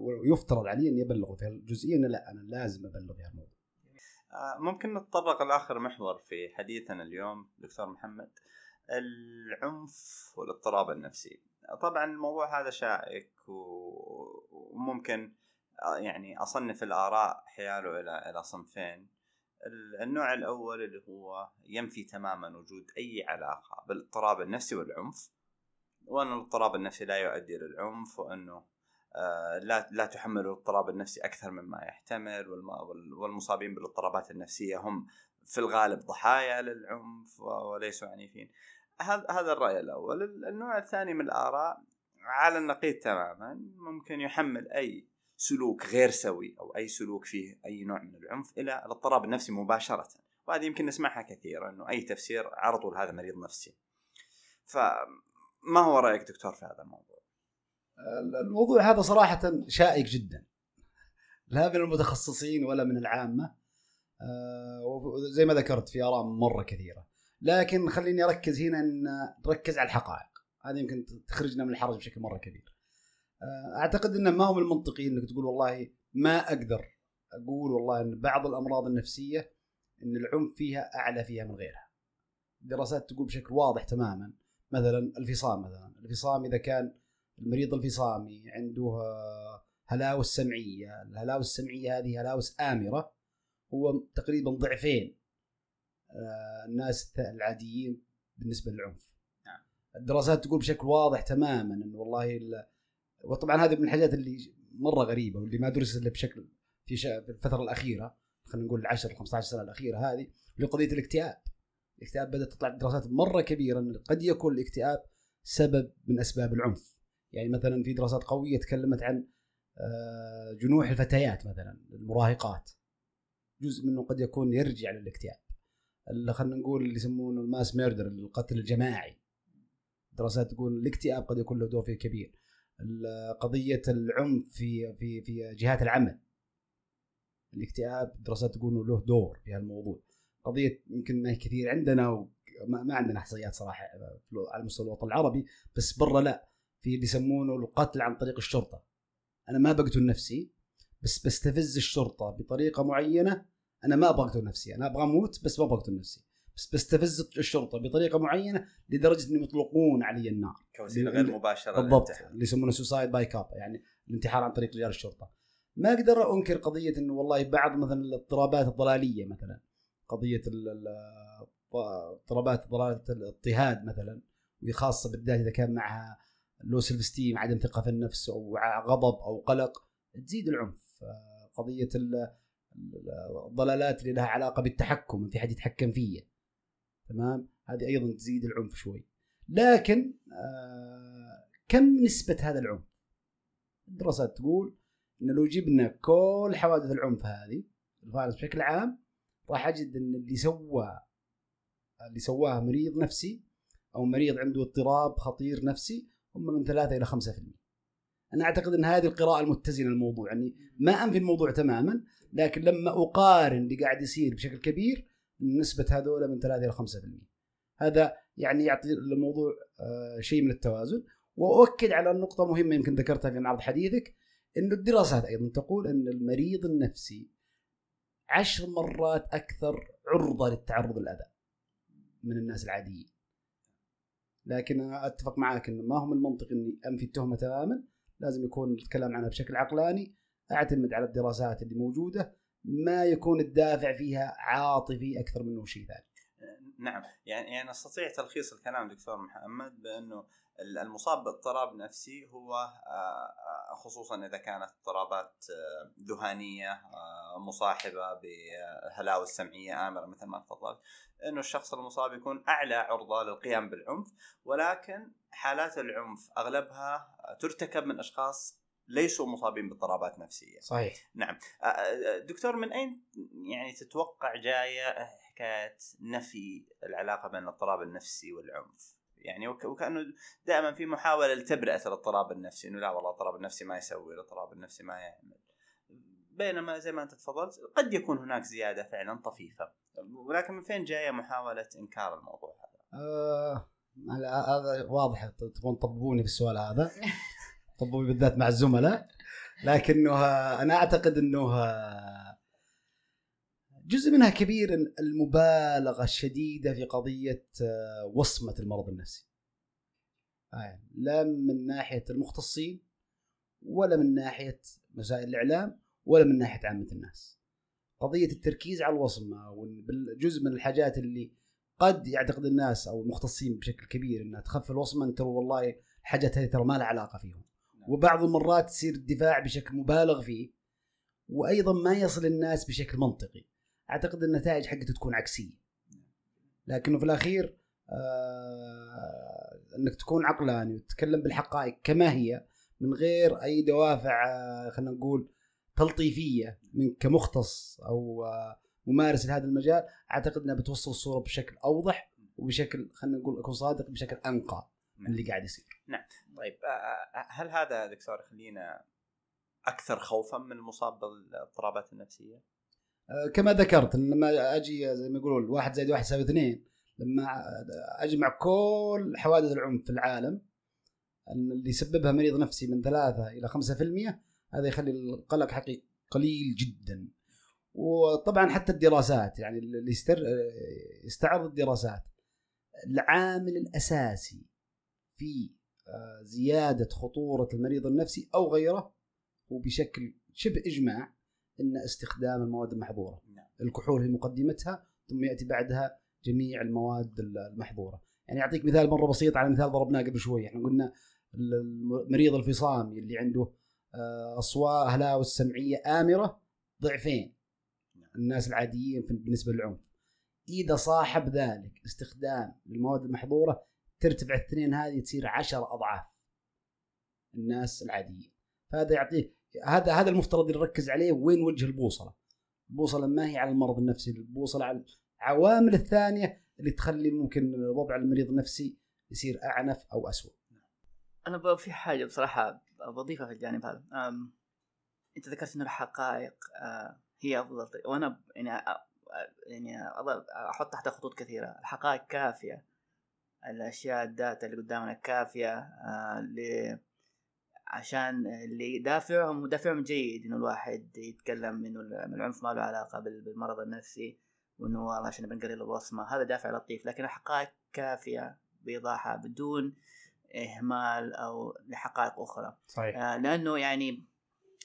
ويفترض علي إني ابلغه في الجزئية لا أنا لازم أبلغ في هالموضوع آه، ممكن نتطرق لآخر محور في حديثنا اليوم دكتور محمد. العنف والاضطراب النفسي. طبعا الموضوع هذا شائك وممكن يعني أصنف الآراء حياله إلى إلى صنفين ال- النوع الأول اللي هو ينفي تماما وجود أي علاقة بالاضطراب النفسي والعنف وأن الاضطراب النفسي لا يؤدي للعنف وأنه آه، لا لا تحمل الاضطراب النفسي أكثر مما يحتمل والم- وال- والمصابين بالاضطرابات النفسية هم في الغالب ضحايا للعنف وليسوا عنيفين. هذا هذا الرأي الأول، ال- النوع الثاني من الآراء على النقيض تماما ممكن يحمل أي سلوك غير سوي أو أي سلوك فيه أي نوع من العنف إلى الاضطراب النفسي مباشرة، وهذه يمكن نسمعها كثيرا إنه أي تفسير على طول هذا مريض نفسي. فما هو رأيك دكتور في هذا الموضوع؟ الموضوع هذا صراحة شائك جدا. لا من المتخصصين ولا من العامة. آه، وزي ما ذكرت في آراء مرة كثيرة. لكن خليني أركز هنا إن نركز على الحقائق. هذه يمكن تخرجنا من الحرج بشكل مرة كبير. أعتقد إنه ما هو من المنطقي إنك تقول والله ما أقدر أقول والله إن بعض الأمراض النفسية إن العنف فيها أعلى فيها من غيرها. دراسات تقول بشكل واضح تماما. مثلا الفصام مثلا الفصام إذا كان المريض الفصامي عنده آه، هلاوس سمعية الهلاوس السمعية هذه هلاوس آمرة هو تقريبا ضعفين آه، الناس العاديين بالنسبة للعنف. نعم. الدراسات تقول بشكل واضح تماما انه والله ال- وطبعا هذه من الحاجات اللي مرة غريبة واللي ما درست إلا بشكل في الفترة الأخيرة خلينا نقول العشر 15 سنة الأخيرة هذه اللي قضيه الاكتئاب. الاكتئاب بدأت تطلع دراسات مرة كبيرة إن قد يكون الاكتئاب سبب من أسباب العنف. يعني مثلا في دراسات قوية تكلمت عن آه، جنوح الفتيات مثلا المراهقات. جزء منه قد يكون يرجع للاكتئاب. خلينا نقول اللي يسمونه الماس ميردر القتل الجماعي. دراسات تقول الاكتئاب قد يكون له دور فيه كبير. قضية العنف في في في جهات العمل. الاكتئاب دراسات تقول إنه له دور في هالموضوع. قضية يمكن ما هي كثير عندنا وما ما عندنا إحصائيات صراحة على مستوى الوطن العربي بس برا لا. في اللي يسمونه القتل عن طريق الشرطة. أنا ما بقتل نفسي بس بستفز الشرطة بطريقة معينة أنا ما أبغى أقتل نفسي. أنا أبغى أموت بس ما أبغى أقتل نفسي. بس بستفز الشرطة بطريقة معينة لدرجة إنهم يطلقون علي النار. كوسيله غير مباشرة بالضبط. اللي يسمونه suicide by cop يعني الانتحار عن طريق رجال الشرطة. ما أقدر أنكر قضية إنه والله بعض مثلا الاضطرابات الضلالية مثلا قضية اضطرابات ضلالة الاضطهاد مثلا وهي خاصة بالذات إذا كان معها low self esteem عدم ثقة في النفس أو غضب أو قلق تزيد العنف. قضية ال- ال- الضلالات اللي لها علاقة بالتحكم في حد يتحكم فيا تمام هذه أيضا تزيد العنف شوي لكن آه كم نسبة هذا العنف؟ الدراسات تقول ان لو جبنا كل حوادث العنف هذه الفيروس بشكل عام راح أجد إن اللي سوى اللي سواه مريض نفسي أو مريض عنده اضطراب خطير نفسي هم من 3 إلى 5%. أنا أعتقد إن هذه القراءة المتزنة للموضوع يعني ما أنفي الموضوع تماما لكن لما أقارن اللي قاعد يصير بشكل كبير نسبة هذول من 3 إلى 5%. هذا يعني يعطي الموضوع آه، شيء من التوازن. وأؤكد على نقطة مهمة يمكن ذكرتها في معرض حديثك انه الدراسات أيضا تقول إن المريض النفسي عشر مرات أكثر عرضة للتعرض للأذى من الناس العاديين. لكن أنا أتفق معك إنه ما هو من المنطق إني أنفي التهمة تماما لازم يكون الكلام عنها بشكل عقلاني. أعتمد على الدراسات اللي موجودة ما يكون الدافع فيها عاطفي أكثر منه شيء ثاني. نعم. يعني يعني أستطيع تلخيص الكلام دكتور محمد بأنه المصاب باضطراب نفسي هو آه، خصوصا إذا كانت اضطرابات آه، ذهانية آه، مصاحبة بهلاوس سمعيه آمرة مثل ما تفضلت إنه الشخص المصاب يكون أعلى عرضة للقيام بالعنف ولكن حالات العنف أغلبها ترتكب من أشخاص ليسوا مصابين باضطرابات نفسية. صحيح. نعم. دكتور من أين يعني تتوقع جاية حكاية نفي العلاقة بين الاضطراب النفسي والعنف؟ يعني وكأنه دائما في محاولة لتبرئة الاضطراب النفسي إنه لا والله الاضطراب النفسي ما يسوي الاضطراب النفسي ما يعمل بينما زي ما أنت تفضلت قد يكون هناك زيادة فعلا طفيفة ولكن من فين جاية محاولة إنكار الموضوع هذا؟ آه هذا واضح تبغون تطببوني في السؤال هذا طبوني بالذات مع الزملاء لكنه أنا أعتقد إنه جزء منها كبير المبالغة الشديدة في قضية آه، وصمة المرض النفسي. آه، لا من ناحية المختصين ولا من ناحية وسائل الإعلام ولا من ناحية عامة الناس. قضية التركيز على الوصمة وجزء من الحاجات اللي قد يعتقد الناس أو المختصين بشكل كبير إنها تخفف الوصمة ترى والله الحاجات هذه ترى ما لها علاقة فيهم. وبعض المرات تصير الدفاع بشكل مبالغ فيه وأيضا ما يصل الناس بشكل منطقي. أعتقد النتائج حقته تكون عكسية لكنه في الأخير آه إنك تكون عقلاني وتتكلم بالحقائق كما هي من غير أي دوافع آه خلينا نقول تلطيفية من كمختص أو آه ممارس لهذا المجال أعتقد إنها بتوصل الصورة بشكل أوضح وبشكل خلينا نقول أكون صادق بشكل أنقى من اللي قاعد يصير. نعم طيب هل هذا دكتور يخلينا أكثر خوفا من المصاب بالاضطرابات النفسية؟ كما ذكرت لما أجي زي ما يقولون واحد زائد واحد يساوي اثنين لما أجمع كل حوادث العنف في العالم اللي يسببها مريض نفسي من ثلاثة إلى خمسة في المية هذا يخلي القلق حقيقي قليل جدا وطبعا حتى الدراسات يعني اللي يستعرض الدراسات العامل الأساسي في آه، زيادة خطورة المريض النفسي أو غيره هو بشكل شبه إجماع إن استخدام المواد المحظورة. نعم. الكحول في مقدمتها ثم يأتي بعدها جميع المواد المحظورة. يعني أعطيك مثال مرة بسيط على مثال ضربناه قبل شوي. إحنا قلنا المريض الفصامي اللي عنده آه، أصوات هلاوس سمعيه آمرة ضعفين. نعم. الناس العاديين بالنسبة للعنف. إذا صاحب ذلك استخدام المواد المحظورة ترتفع الاثنين هذه تصير عشر أضعاف الناس العاديين. فهذا يعطيه هذا هذا المفترض نركز عليه وين وجه البوصلة. البوصلة ما هي على المرض النفسي البوصلة على العوامل الثانية اللي تخلي ممكن وضع المريض النفسي يصير أعنف أو اسوء أنا في حاجة بصراحة بضيفها في الجانب هذا. أنت ذكرت إنه الحقائق آه، هي أفضل وأنا يعني يعني أحط تحت خطوط كثيرة. الحقائق كافية. الأشياء الداتا اللي قدامنا كافية آه، عشان اللي دافعهم دافعهم جيد إنه الواحد يتكلم إنه العنف ما له علاقة بالمرض النفسي وإنه والله عشان بنقلل الوصمه هذا دافع لطيف لكن الحقائق كافية بايضاحها بدون إهمال أو لحقائق أخرى. صحيح. آه لأنه يعني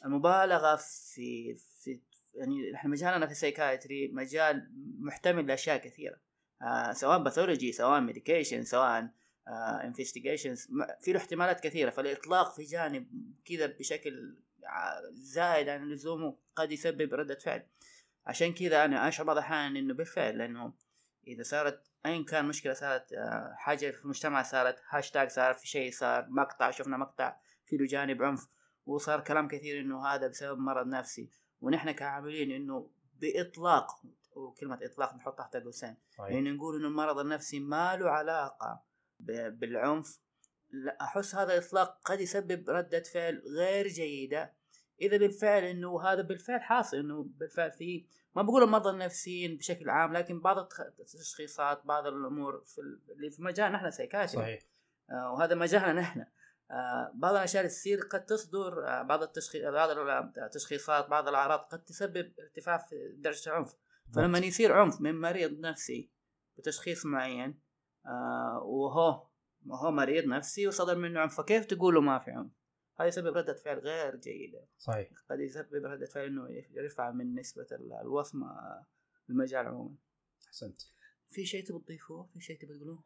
المبالغة في في يعني إحنا مجالنا في ال psychiatry مجال محتمل لأشياء كثيرة. آه سواء pathology سواء medication سواء investigations uh, في له احتمالات كثيرة. فالإطلاق في جانب كذا بشكل زائد عن لزومه قد يسبب ردة فعل. عشان كذا أنا أشعر بعض الأحيان إنه بالفعل لأنه إذا صارت ايا كان مشكلة صارت آه، حاجة في المجتمع صارت هاشتاج صار في شيء صار مقطع شفنا مقطع في له جانب عنف وصار كلام كثير إنه هذا بسبب مرض نفسي. ونحن كعاملين إنه بإطلاق وكلمة إطلاق نحط تحت قوسين. يعني نقول انه المرض النفسي ما له علاقة بالعنف أحس هذا الإطلاق قد يسبب ردة فعل غير جيدة. إذا بالفعل إنه هذا بالفعل حاصل إنه بالفعل في ما بقول المرضى النفسيين بشكل عام لكن بعض التشخيصات بعض الأمور في اللي في مجالنا إحنا سيكاتري صحيح. آه وهذا مجالنا نحن. آه بعض الأشياء اللي تصير قد تصدر آه بعض التشخيص بعض التشخيصات بعض الأعراض قد تسبب ارتفاع في درجة العنف. فلما يصير عنف من مريض نفسي بتشخيص معين آه وهو وهو مريض نفسي وصدر منه عنف فكيف تقولوا ما في عنف؟ هذا يسبب ردة فعل غير جيدة صحيح قد يسبب ردة فعل إنه يرفع من نسبة الوصمة في المجال عموما أحسنت في شيء تبي تضيفوه؟ في شيء تبي تقولوه؟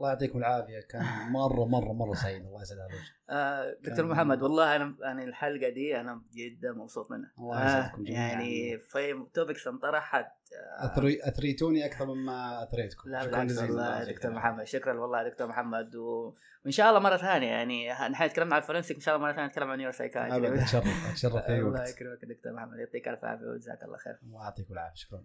الله يعطيكم العافية. كان مرة مرة مرة سعيد. الله يسعد عليك. آه دكتور محمد والله أنا أنا الحلقة دي أنا جدا مبسوط منها. الله يسعدكم آه يعني في topics انطرحت آه أثري أثريتوني أكثر مما أثريتكم. لا بالعكس والله دكتور محمد شكرا والله دكتور محمد. و... وإن شاء الله مرة ثانية يعني نحن تكلمنا عن ال forensic إن شاء الله مرة ثانية نتكلم عن neuro ابدا أتشرف أتشرف في الله يكرمك دكتور محمد يعطيك ألف عافية وجزاك الله خير. الله يعطيكم العافية. شكرا.